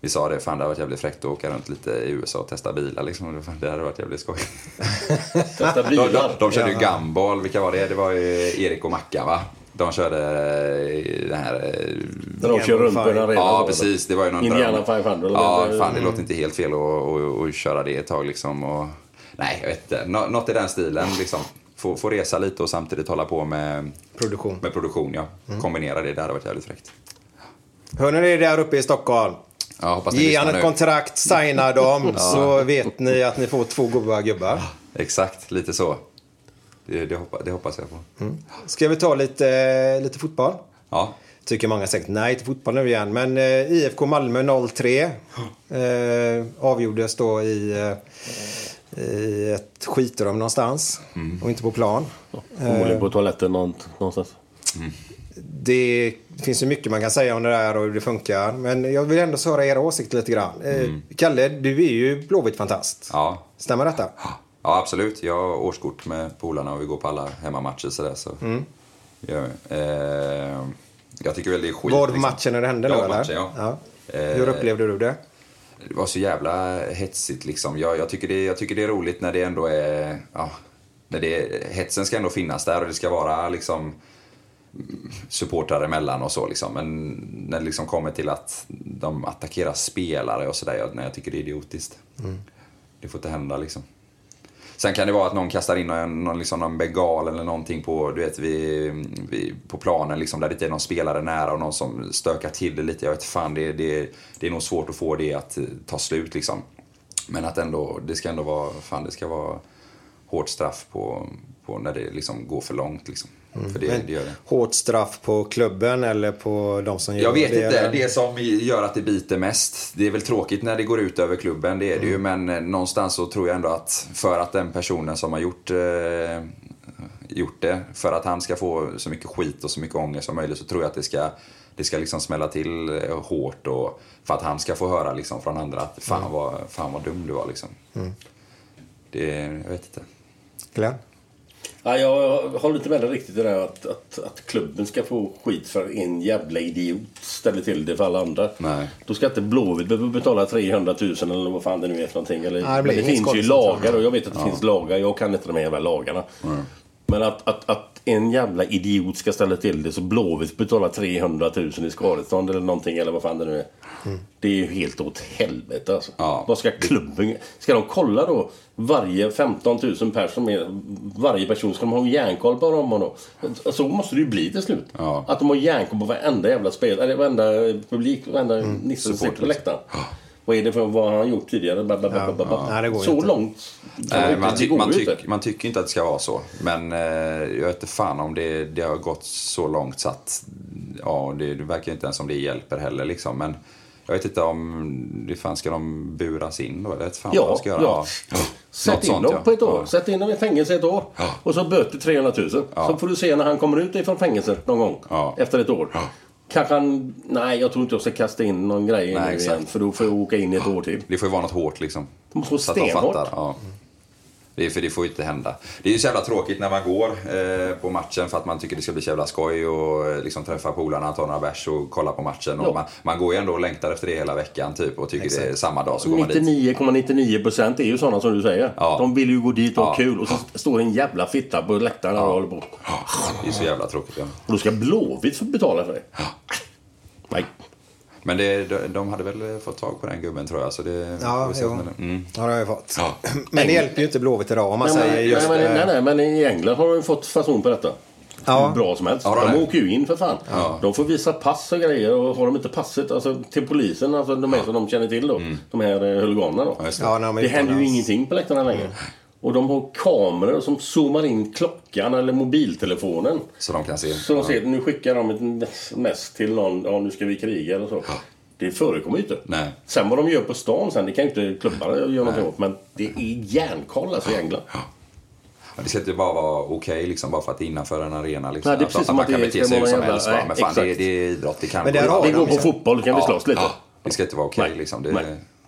Vi sa det, fan det hade varit jävligt fräckt att åka runt lite i USA och testa bilar liksom. Det hade varit jävligt skoj. Testa de, bilar. de, de körde ju gumball, vilka var det? Det var ju Erik och Mackan va? De körde eh, den här... eh, När de kör runt på en arena Ja, då, precis. Det var ju någon Indiana dröm. 500, eller Ja, det- fan det Mm. låter inte helt fel att, att, att köra det ett tag liksom. Och, nej, jag vet inte. Nå, något i den stilen liksom. Få, få resa lite och samtidigt hålla på med Produktion. Med produktion, ja. Mm. Kombinera det, det hade varit jävligt fräckt. Hör ni det där uppe i Stockholm? Ja, hoppas ni Ge han ett nu. kontrakt, signa dem, Ja. så vet ni att ni får två goda gubbar. Exakt, lite så. Det, det, hoppas, det hoppas jag på. Mm. Ska vi ta lite, lite fotboll? Ja. Tycker många säkert nej till fotboll nu igen. Men eh, IFK Malmö 03 eh, avgjordes då i, eh, i ett skitrum någonstans. Och inte på plan. Förmodligen Eh, på toaletten någonstans. Det finns ju mycket man kan säga om det där och hur det funkar. Men jag vill ändå höra era åsikter lite grann. Eh, Kalle, du är ju Blåvitt-fantast. Ja. Stämmer detta? ja, absolut. Jag har årskort med polarna och vi går på alla hemmamatcher sådär. Så. Mm. Ja, eh, jag tycker väl det är skit. Var på matchen när det hände Ja, då, eller? matchen, ja. Eh, Hur upplevde du det? Det var så jävla hetsigt liksom. Jag, jag, tycker det, jag tycker det är roligt när det ändå är... Ja, när det, hetsen ska ändå finnas där och det ska vara liksom mm, supportrar emellan och så liksom. Men när det liksom kommer till att de attackerar spelare och sådär, jag, nej, jag tycker det är idiotiskt. Mm. Det får inte hända liksom. Sen kan det vara att någon kastar in någon, någon, liksom någon bengal eller någonting på, du vet, vid, vid, på planen liksom, där det inte är någon spelare nära och någon som stökar till det lite. Jag vet fan, det, det, det är nog svårt att få det att eh, ta slut liksom. Men att ändå, det ska ändå vara, fan det ska vara hårt straff på, på när det liksom går för långt liksom. För det, Mm. Det gör det. Hårt straff på klubben eller på de som gör Jag vet det? inte. eller? Det som gör att det biter mest. Det är väl tråkigt när det går ut över klubben, det är det ju. Men eh, någonstans så tror jag ändå att för att den personen som har gjort, eh, gjort det, för att han ska få så mycket skit och så mycket ångest som möjligt så tror jag att det ska, det ska liksom smälla till eh, hårt och för att han ska få höra liksom från andra att fan, Mm. vad, fan vad dum du var liksom. Mm. Det, jag vet inte. Glenn? Ja, jag håller inte med dig riktigt i det där att, att, att klubben ska få skit för en jävla idiot ställer till det för alla andra. Nej. Då ska inte Blåvitt behöva betala 300 000 eller vad fan det nu är för någonting. Eller, Nej, det det finns ju lagar och jag vet att det Ja. finns lagar. Jag kan inte de här jävla lagarna. Men att, att, att en jävla idiot ska ställa till det så Blåvitt betalar 300 000 i skadestånd eller någonting eller vad fan det nu är. Det är ju helt åt helvete alltså. Vad ska klubben... Ska de kolla då varje 15 000 personer, varje person, ska de ha en järnkoll på dem då? Så måste det ju bli till slut. Att de har järnkoll på varenda jävla spel, eller varenda publik, varenda nisse som sitter på läktaren. Vad är det för vad har han gjort tidigare? Ba, ba, ba, ba, ba. Nej, det går så inte. långt. Nej, man, ty- man, tyck, inte. man tycker inte att det ska vara så. Men eh, jag vet inte fan om det, det har gått så långt så att ja, det, det verkar inte ens som det hjälper heller. Liksom. Men jag vet inte om det fan ska de buras in då? Eller fan Ja, ska göra. ja. Sätt Något in sånt, dem ja. på ett år. Ja. Sätt in dem i fängelse ett år. Och så böter 300 000. Så får du se när han kommer ut ifrån fängelset någon gång. Efter ett år. Kanske han... Nej, jag tror inte jag ska kasta in någon grej Nej, nu exakt. igen. För då får jag åka in ett år till. Det får ju vara något hårt liksom. Det måste vara Så att de stenhårt. Ja. Det är, för det får ju inte hända. Det är ju så jävla tråkigt när man går eh, på matchen för att man tycker det ska bli så jävla skoj och eh, liksom träffa polarna, ta några bärs och kolla på matchen. Och Ja. man, man går ju ändå och längtar efter det hela veckan typ och tycker det är samma dag så går man dit. 99,99 procent är ju sådana som du säger. De vill ju gå dit och ha Ja. kul och så står en jävla fitta på läktaren och håller på. Det är så jävla tråkigt. Ja. Och då ska Blåvitt betala för det. Nej. Men det, de, de hade väl fått tag på den gubben tror jag. Så det, Ja, jo. det- mm. Ja, det har jag fått. Ja. Men det hjälper ju inte Blåvitt idag om man nej, säger men, just nej, men, nej, nej, men i England har de ju fått fason på detta. Ja. Hur bra som helst. Ja, de det åker ju in för fan. Ja. De får visa pass och grejer och har de inte passet alltså, till polisen, alltså de är som de känner till då. De här eh, huliganerna då. det. Ja, när de är det händer ju ingenting på läktarna längre. Och de har kameror som zoomar in klockan eller mobiltelefonen. Så de kan se. Så de ser, nu skickar de ett mess till någon, ja nu ska vi kriga eller så. Det förekommer ju inte. Nej. Sen vad de gör på stan sen, det kan ju inte klubbarna göra någonting åt. Men det är järnkoll alltså i England. Men det ska inte bara vara okej liksom, bara för att det är innanför en arena. Liksom. Nej, det är precis att, som man att kan det bete sig hur som helst. Men fan, det, det är idrott. Det kan Men gå där har Det de går på ju- fotboll, kan vi Ja, slåss lite. ja. Det ska inte vara okej Nej. liksom. Det, Nej.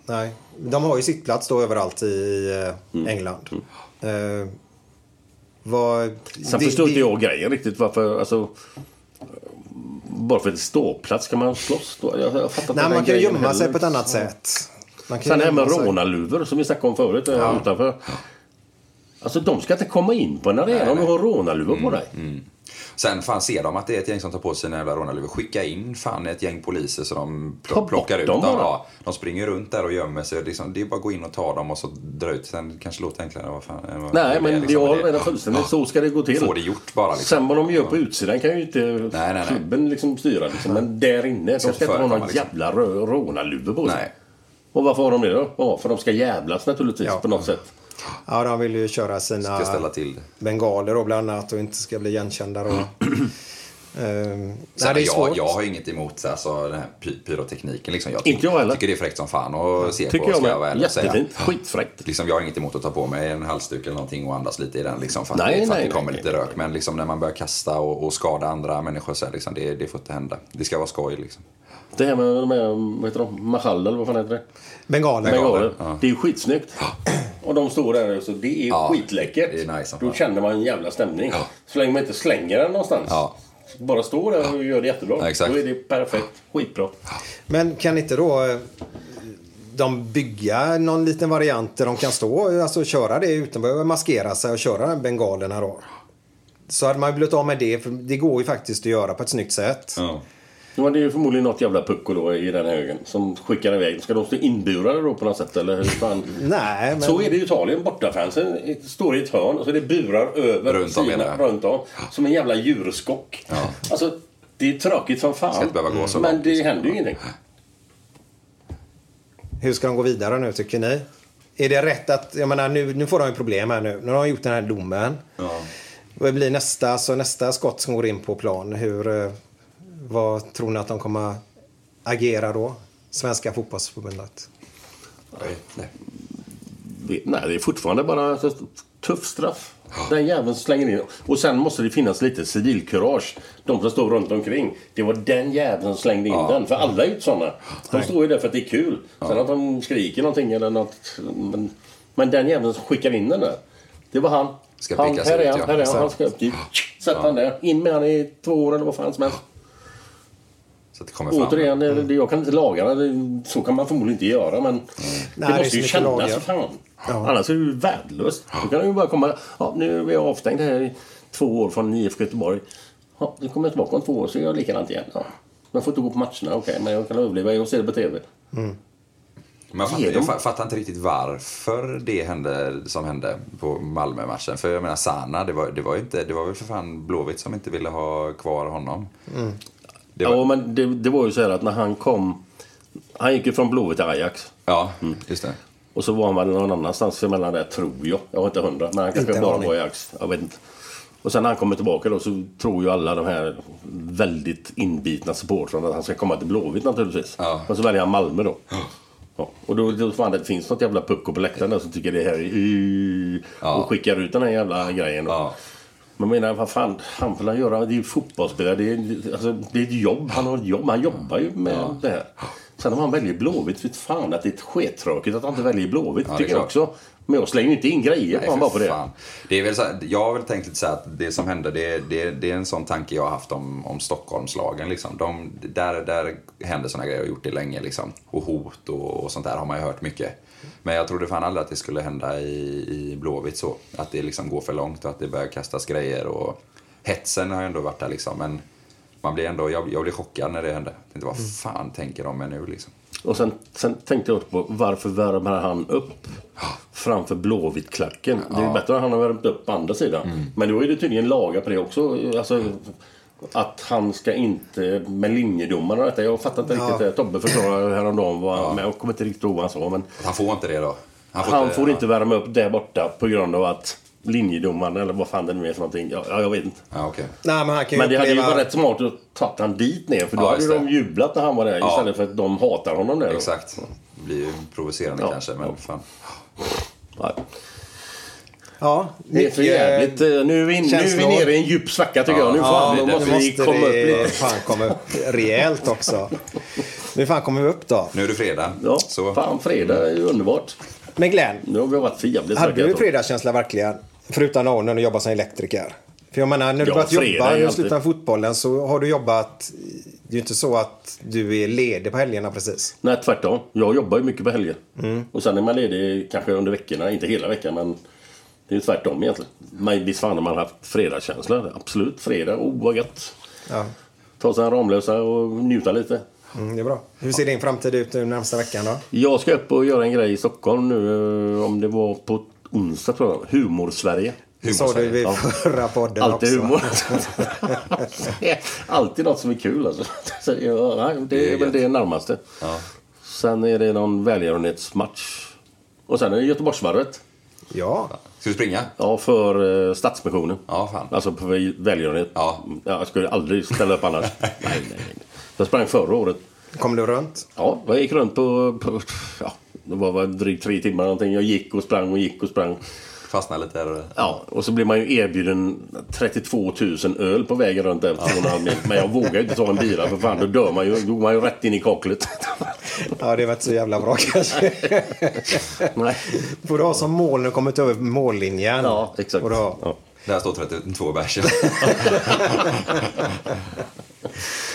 Nej, de har ju sittplats då överallt i eh, Mm. England. Eh, vad, Sen det- förstår det- inte jag grejen riktigt varför, alltså... Bara för ett ståplats kan man slåss då? Jag, jag fattar Nej, man kan gömma sig heller. på ett annat sätt. Man kan Sen det här med sig- rånarluvor som vi snackade om förut ja. utanför. Alltså de ska inte komma in på en arena om du har rånarluvor på dig. Sen fan ser de att det är ett gäng som tar på sig sina jävla rånarluvor. Skicka in fan ett gäng poliser så de pl- Ta bort plockar ut dem. Ja, de springer runt där och gömmer sig. Liksom, det är bara att gå in och ta dem och så dra ut. Sen kanske låter enklare. Vad fan, vad Nej, men liksom. har Det- redan fullständigt. Så ska det gå till. Få det gjort bara. Liksom. Sen vad de gör på utsidan kan ju inte nej, nej. klubben liksom styra. Liksom. Men där inne, de ska inte ha någon förekomma, liksom. jävla rånarluvor på sig. Nej. Och varför har de det då? Ja, för de ska jävlas naturligtvis Ja. på något sätt. Ja, de vill ju köra sina Ska ställa till det. bengaler då bland annat och inte ska bli igenkända då. Ehm, Sen, nej, det är jag, svårt. jag har inget emot alltså, den här py- pyrotekniken. Liksom. Jag Inte jag heller. tycker det är fräckt som fan att se Tycker på. jag ska med. och säga. Skitfräckt. Liksom, jag har inget emot att ta på mig en halsduk eller någonting och andas lite i den. Liksom, för att, Nej, det, för att nej, det kommer nej, lite nej, rök. Men liksom, när man börjar kasta och, och skada andra människor så här, liksom, det, det får inte hända. Det ska vara skoj. Liksom. Det här med här, vad heter de? Mahal eller vad fan heter det? Bengaler. Bengaler. ja. Det är ju skitsnyggt. Och de står där så det är Ja, skitläckert. det är nice Då känner man en jävla stämning. Så länge man inte slänger den någonstans. Ja. Bara står där och gör det jättebra. Ja, exakt. Då är det perfekt. Skitbra. Men kan inte då eh, de bygga någon liten variant där de kan stå alltså köra det utan att behöva maskera sig och köra bengalerna då? Så hade man ju blivit av med det, för det går ju faktiskt att göra på ett snyggt sätt. Ja. Ja, men det är ju förmodligen något jävla pucko då i den högen som skickar iväg. Ska de stå inburade då på något sätt eller hur fan? Nej, men... Så är det i Italien. Bortafansen står i ett hörn och så är det burar över Runt om, jag. runt om. Som en jävla djurskock. Alltså, det är tråkigt som fan. Ska inte behöva gå så men långt, det händer ju ingenting. Hur ska de gå vidare nu tycker ni? Är det rätt att, jag menar nu, nu får de ju problem här nu. Nu har de gjort den här domen. Ja. Vad blir nästa, så nästa skott som går in på plan? Hur, eh, vad tror ni att de kommer agera då? Svenska fotbollsförbundet. Nej. Det- Nej, det är fortfarande bara så tuff straff. Den jäveln slänger in. Och sen måste det finnas lite civilkurage. De som står runt omkring. Det var den jäveln som slängde in Ja. den. För alla är ju inte sådana. De står ju där för att det är kul. Sen att de skriker någonting eller något. Men, men den jäveln som skickar in den där. Det var han. Ska han här är han, ja. här är han. Han ska upp dit. Sätt han där. In med han i två år eller vad fan som helst. Så att det kommer fram. Återigen, det, det, jag kan inte laga det. det. Så kan man förmodligen inte göra. Men Nej, det det är måste så ju kännas lagar. för fan. Ja. Annars är det ju värdelöst. Då kan det ju bara komma. Ja, nu är jag avstängd här i två år från IFK Göteborg. Ja, nu kommer jag tillbaka om två år så är jag likadant igen. Ja. Jag får inte gå på matcherna, okej, men jag kan överleva. Jag ser det på TV. Men jag fattar, jag fa- fattar inte riktigt varför det hände som hände på Malmö-matchen. För jag menar Sana, det var, det var ju inte, det var väl för fan Blåvitt som inte ville ha kvar honom. Det var, Ja, men det, det var ju så här att när han kom... Han gick ju från Blåvitt till Ajax. ja, just det. Och så var han väl någon annanstans emellan där, tror jag. Jag var inte hundra, men han kanske bara var i Ajax. Jag vet inte. Och sen när han kommer tillbaka då så tror ju alla de här väldigt inbitna supportrarna att han ska komma till Blåvitt naturligtvis. Ja. Men så väljer han Malmö då. Ja. Och då, då fan det finns något jävla pucko på läktaren där som tycker det här är Ja. och skickar ut den här jävla grejen. Då. Ja. Men menar, vad fan, han får väl göra, det är ju fotbollsspelare, det är, alltså, det är ett jobb, han har ett jobb, han jobbar ju med det här. Sen om han väljer Blåvitt, vet fan att det är skittråkigt att han inte väljer Blåvitt. Ja, tycker jag också. Men jag slänger ju inte in grejer på Nej, honom bara på det. fan. det är väl så jag har väl tänkt lite så här att det som hände, det, det, det är en sån tanke jag har haft om, om Stockholmslagen. Liksom. De, där, där händer såna grejer, jag har gjort det länge. Liksom. Och hot och, och sånt där har man ju hört mycket. Men jag trodde fan aldrig att det skulle hända i, i Blåvitt så. Att det liksom går för långt och att det börjar kastas grejer. Och hetsen har ju ändå varit där liksom. Men man blir ändå, jag, jag blir chockad när det hände. Jag tänkte, vad fan tänker de med nu liksom? Och sen, sen tänkte jag också på varför värmer han upp framför Blåvitt-klacken? Det är ju Ja. bättre att han har värmt upp på andra sidan. Men då är det tydligen lagar på det också. Alltså, att han ska inte med linjedomarna detta. Jag fattar inte Ja. riktigt det. Tobbe förklarade häromdagen vad men jag kommer inte riktigt ihåg vad han sa. Men Han får inte det då? han får, inte, värma upp där borta på grund av att linjedomaren eller vad fan det nu är för någonting. Ja, ja, jag vet inte. Ja, okay. Nej, men han kan ju Men det hade ju uppleva- varit rätt smart att ta han dit ner. För då Ja, hade de jublat när han var där Ja. istället för att de hatar honom där. då. Exakt. Det blir ju provocerande Ja. kanske, men fan. Ja, Det är för jävligt. eh, Nu är vi, in, nu är vi nere i en djup svacka tycker jag. Nu, ja, nu måste vi komma upp lite. fan komma upp rejält också. Nu fan kommer vi upp då. Nu är det fredag. Ja, Så. fan fredag är ju underbart. Men Glenn, Nu har vi varit för jävligt hade du fredagskänsla verkligen? Förutom när du jobbar som elektriker. För jag menar, när du Ja, börjat jobba, alltid- slutar fotbollen så har du jobbat... Det är ju inte så att du är ledig på helgerna precis. Nej, tvärtom. Jag jobbar ju mycket på helger. Och sen är man ledig kanske under veckorna. Inte hela veckan, men det är ju tvärtom egentligen. Men visst fan har man haft fredagskänsla. Absolut. Fredag, oh vad gött. Ja. Ta sig en Ramlösa och njuta lite. Mm, det är bra. Hur ser din framtid ut nu närmsta veckan då? Jag ska upp och göra en grej i Stockholm nu. eh, Om det var på onsdag tror jag. Humor-Sverige. Det sa du vid Ja. förra podden Alltid också. humor. Alltid något som är kul alltså. Så, ja, det är väl det närmaste. Sen är det någon välgörenhetsmatch. Och sen är det Göteborgsvarvet. Ja. Ska du springa? Ja, för eh, Stadsmissionen. Ja, fan. Alltså på välgörenhet. Ja. Jag skulle aldrig ställa upp annars. nej, nej, nej. Jag sprang förra året. Kom du runt? Ja, jag gick runt på... på ja, det var väl drygt tre timmar någonting. Jag gick och sprang och gick och sprang. Fastnade lite där. Ja, och så blev man ju erbjuden 32 000 öl på vägen runt där på 2,5 mil. Men jag vågar ju inte ta en bira för fan, då dör man ju. Då går man ju rätt in i kaklet. Ja, det var inte så jävla bra kanske. Nej. får du ha som mål när du kommit över mållinjen. Ja, exakt. Ja. Där står 32 bärs.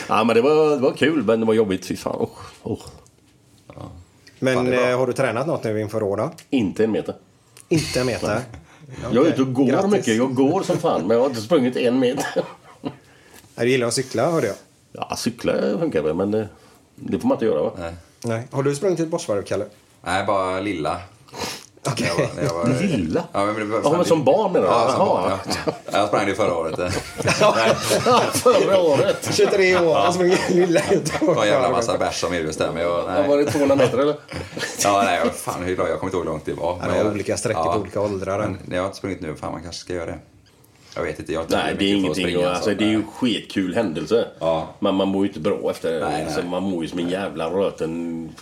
Ja, men det var, det var kul, men det var jobbigt. Fy fan. Oh, oh. Men Fan, eh, har du tränat något nu inför år då? Inte en meter. Inte en meter? Jag är ute och går Grattis. mycket. Jag går som fan, men jag har inte sprungit en meter. Nej, Du gillar att cykla hörde jag. Ja, cykla funkar väl, men det, det får man inte göra va? Nej. Nej. Har du sprungit ett Göteborgsvarv, Kalle? Nej, bara lilla. Okej. När jag var- när jag var- Lilla? Ja, men, det var- Ja, men som barn menar du? Ja, som barn. Ja. Jag sprang det förra året. Det Förra året. 23 år, han sprang lilla var en jävla massa bärs som erbjöds där. Men jag, Ja, nej. var det 200 meter eller? Ja, nej, jag- fan hur långt, jag kommer inte ihåg hur långt det var. Ja, Men det var olika sträckor på olika åldrar. Men jag har inte sprungit nu, fan man kanske ska göra det. Jag vet inte, jag Nej, det är ingenting. springa, alltså, det är ju nej. skitkul händelse. Ja. Men man mår ju inte bra efter det. Alltså. Man mår ju som en jävla röten...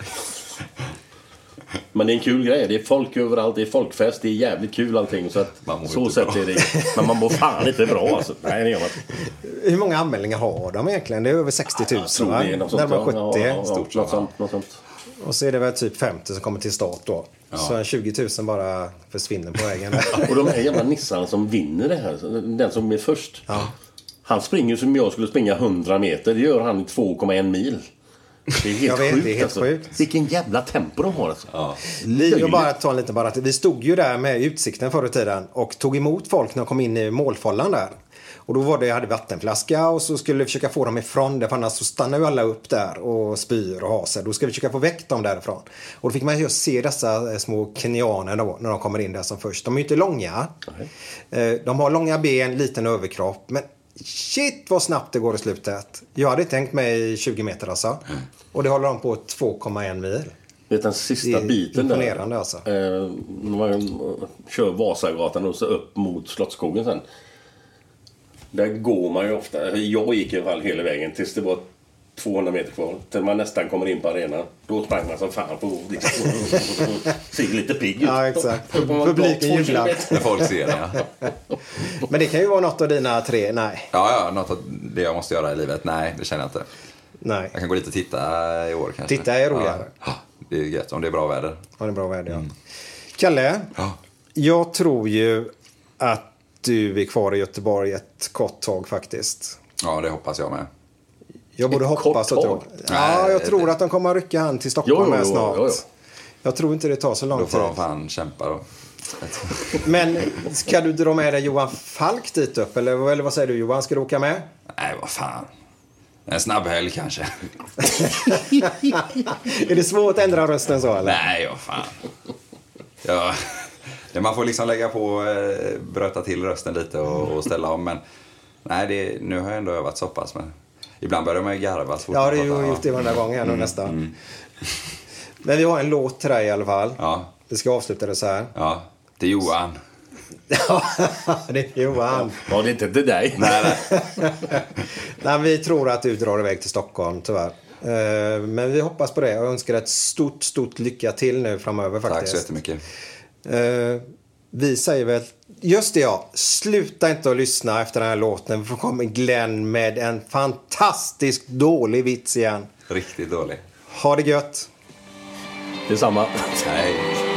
Men det är en kul grej. Det är folk överallt. Det är folkfest. Det är jävligt kul allting. Så att, Man mår så inte sätt bra. är det. Men man mår fan inte bra alltså. Nej, det gör man. Hur många anmälningar har de egentligen? Det är över 60 000 Jag tror va? det är något sånt. Närmare 70. ja. Ja, ja, Stort, något ja. sånt. Något sånt. Och så är det väl typ 50 som kommer till start då. Så en 20 000 bara försvinner på vägen. Och de här jävla nissarna som vinner det här. Den som är först. Han springer som jag skulle springa 100 meter. Det gör han i 2,1 mil. Det är helt Jag vet, sjukt det är helt alltså. sjukt. Vilken jävla tempo de har alltså. Ja. Vi, och bara ta en liten bara. Vi stod ju där med utsikten förr i tiden och tog emot folk när de kom in i målfållan där. Och då var det, jag hade vattenflaska och så skulle vi försöka få dem ifrån det för annars så stannar ju alla upp där och spyr och har sig. Då ska vi försöka få väck dem därifrån. Och då fick man just se dessa eh, små kenyaner då när de kommer in där som först. De är ju inte långa. Eh, De har långa ben, liten överkropp. Men shit vad snabbt det går i slutet. Jag hade tänkt mig 20 meter alltså. Och det håller de på 2,1 mil. Vet den sista Det är biten där. alltså. Eh, när man kör Vasagatan och så upp mot Slottsskogen sen. Där går man ju ofta, jag gick i alla fall hela vägen tills det var 200 meter kvar. Till man nästan kommer in på arenan. Då sprang man som fan på liksom, Ser lite pigg ut. Ja, exakt. Publiken jublar. När folk ser det, ja. Men det kan ju vara något av dina tre. Nej. Ja, ja, något av det jag måste göra i livet. Nej, det känner jag inte. Nej. Jag kan gå dit och titta i år kanske. Titta är roligare. Ja, det är gött om det är bra väder. Ja, det är bra väder, ja. Mm. Kalle, Ja. jag tror ju att du är kvar i Göteborg ett kort tag faktiskt. Ja, det hoppas jag med. Jag Ett hoppas och tag? Ja, jag tror att de kommer att rycka hand till Stockholm Jo, jo, jo, snart. jo, jo. Jag tror inte det tar så lång Då får tid. de fan kämpa då. Men ska du dra med dig Johan Falk dit upp? Eller, eller vad säger du Johan? Ska du åka med? Nej, vad fan. En snabb helg kanske. är det svårt att ändra rösten så eller? Nej, vad fan. Ja, ja, man får liksom lägga på, eh, bröta till rösten lite och, och ställa om. Men nej, det, nu har jag ändå övat så pass. Men ibland börjar man ju garva. så fort Ja, det har ju gjort det varenda gång här nu Mm, nästan. mm. Men vi har en låt till dig i alla fall. Ja, Vi ska avsluta det så här. ja. Det är Johan. det är Johan. Ja, det är inte till dig. Nej, nej. Nej, vi tror att du drar iväg till Stockholm tyvärr. Eh, Men vi hoppas på det och önskar ett stort, stort lycka till nu framöver faktiskt. Tack så jättemycket. Eh, Vi säger väl, just det ja, sluta inte att lyssna efter den här låten för kommer Glenn med en fantastiskt dålig vits igen. Riktigt dålig. Ha det gött! Detsamma. Nej.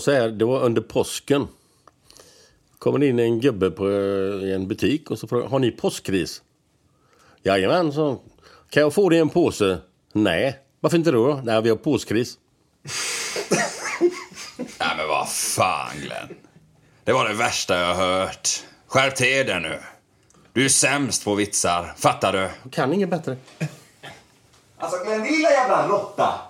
Var så här. Det var under påsken. Kommer in en gubbe på eh, i en butik och så frågar har ni påskris? Jajamän, så Kan jag få det i en påse? Nej. Varför inte då? Nej, vi har påskris. Nej men vad fan Glenn. Det var det värsta jag har hört. Skärp till dig nu. Du är sämst på vitsar, fattar du? Kan inget bättre. Alltså Glenn, lilla jävla råtta.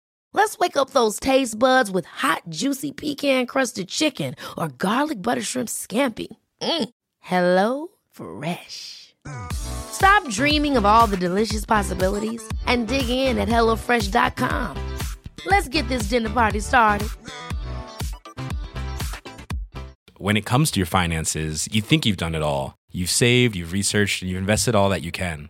Let's wake up those taste buds with hot, juicy pecan-crusted chicken or garlic butter shrimp scampi. Mm. Hello Fresh. Stop dreaming of all the delicious possibilities and dig in at HelloFresh.com. Let's get this dinner party started. When it comes to your finances, you think you've done it all. You've saved, you've researched, and you've invested all that you can.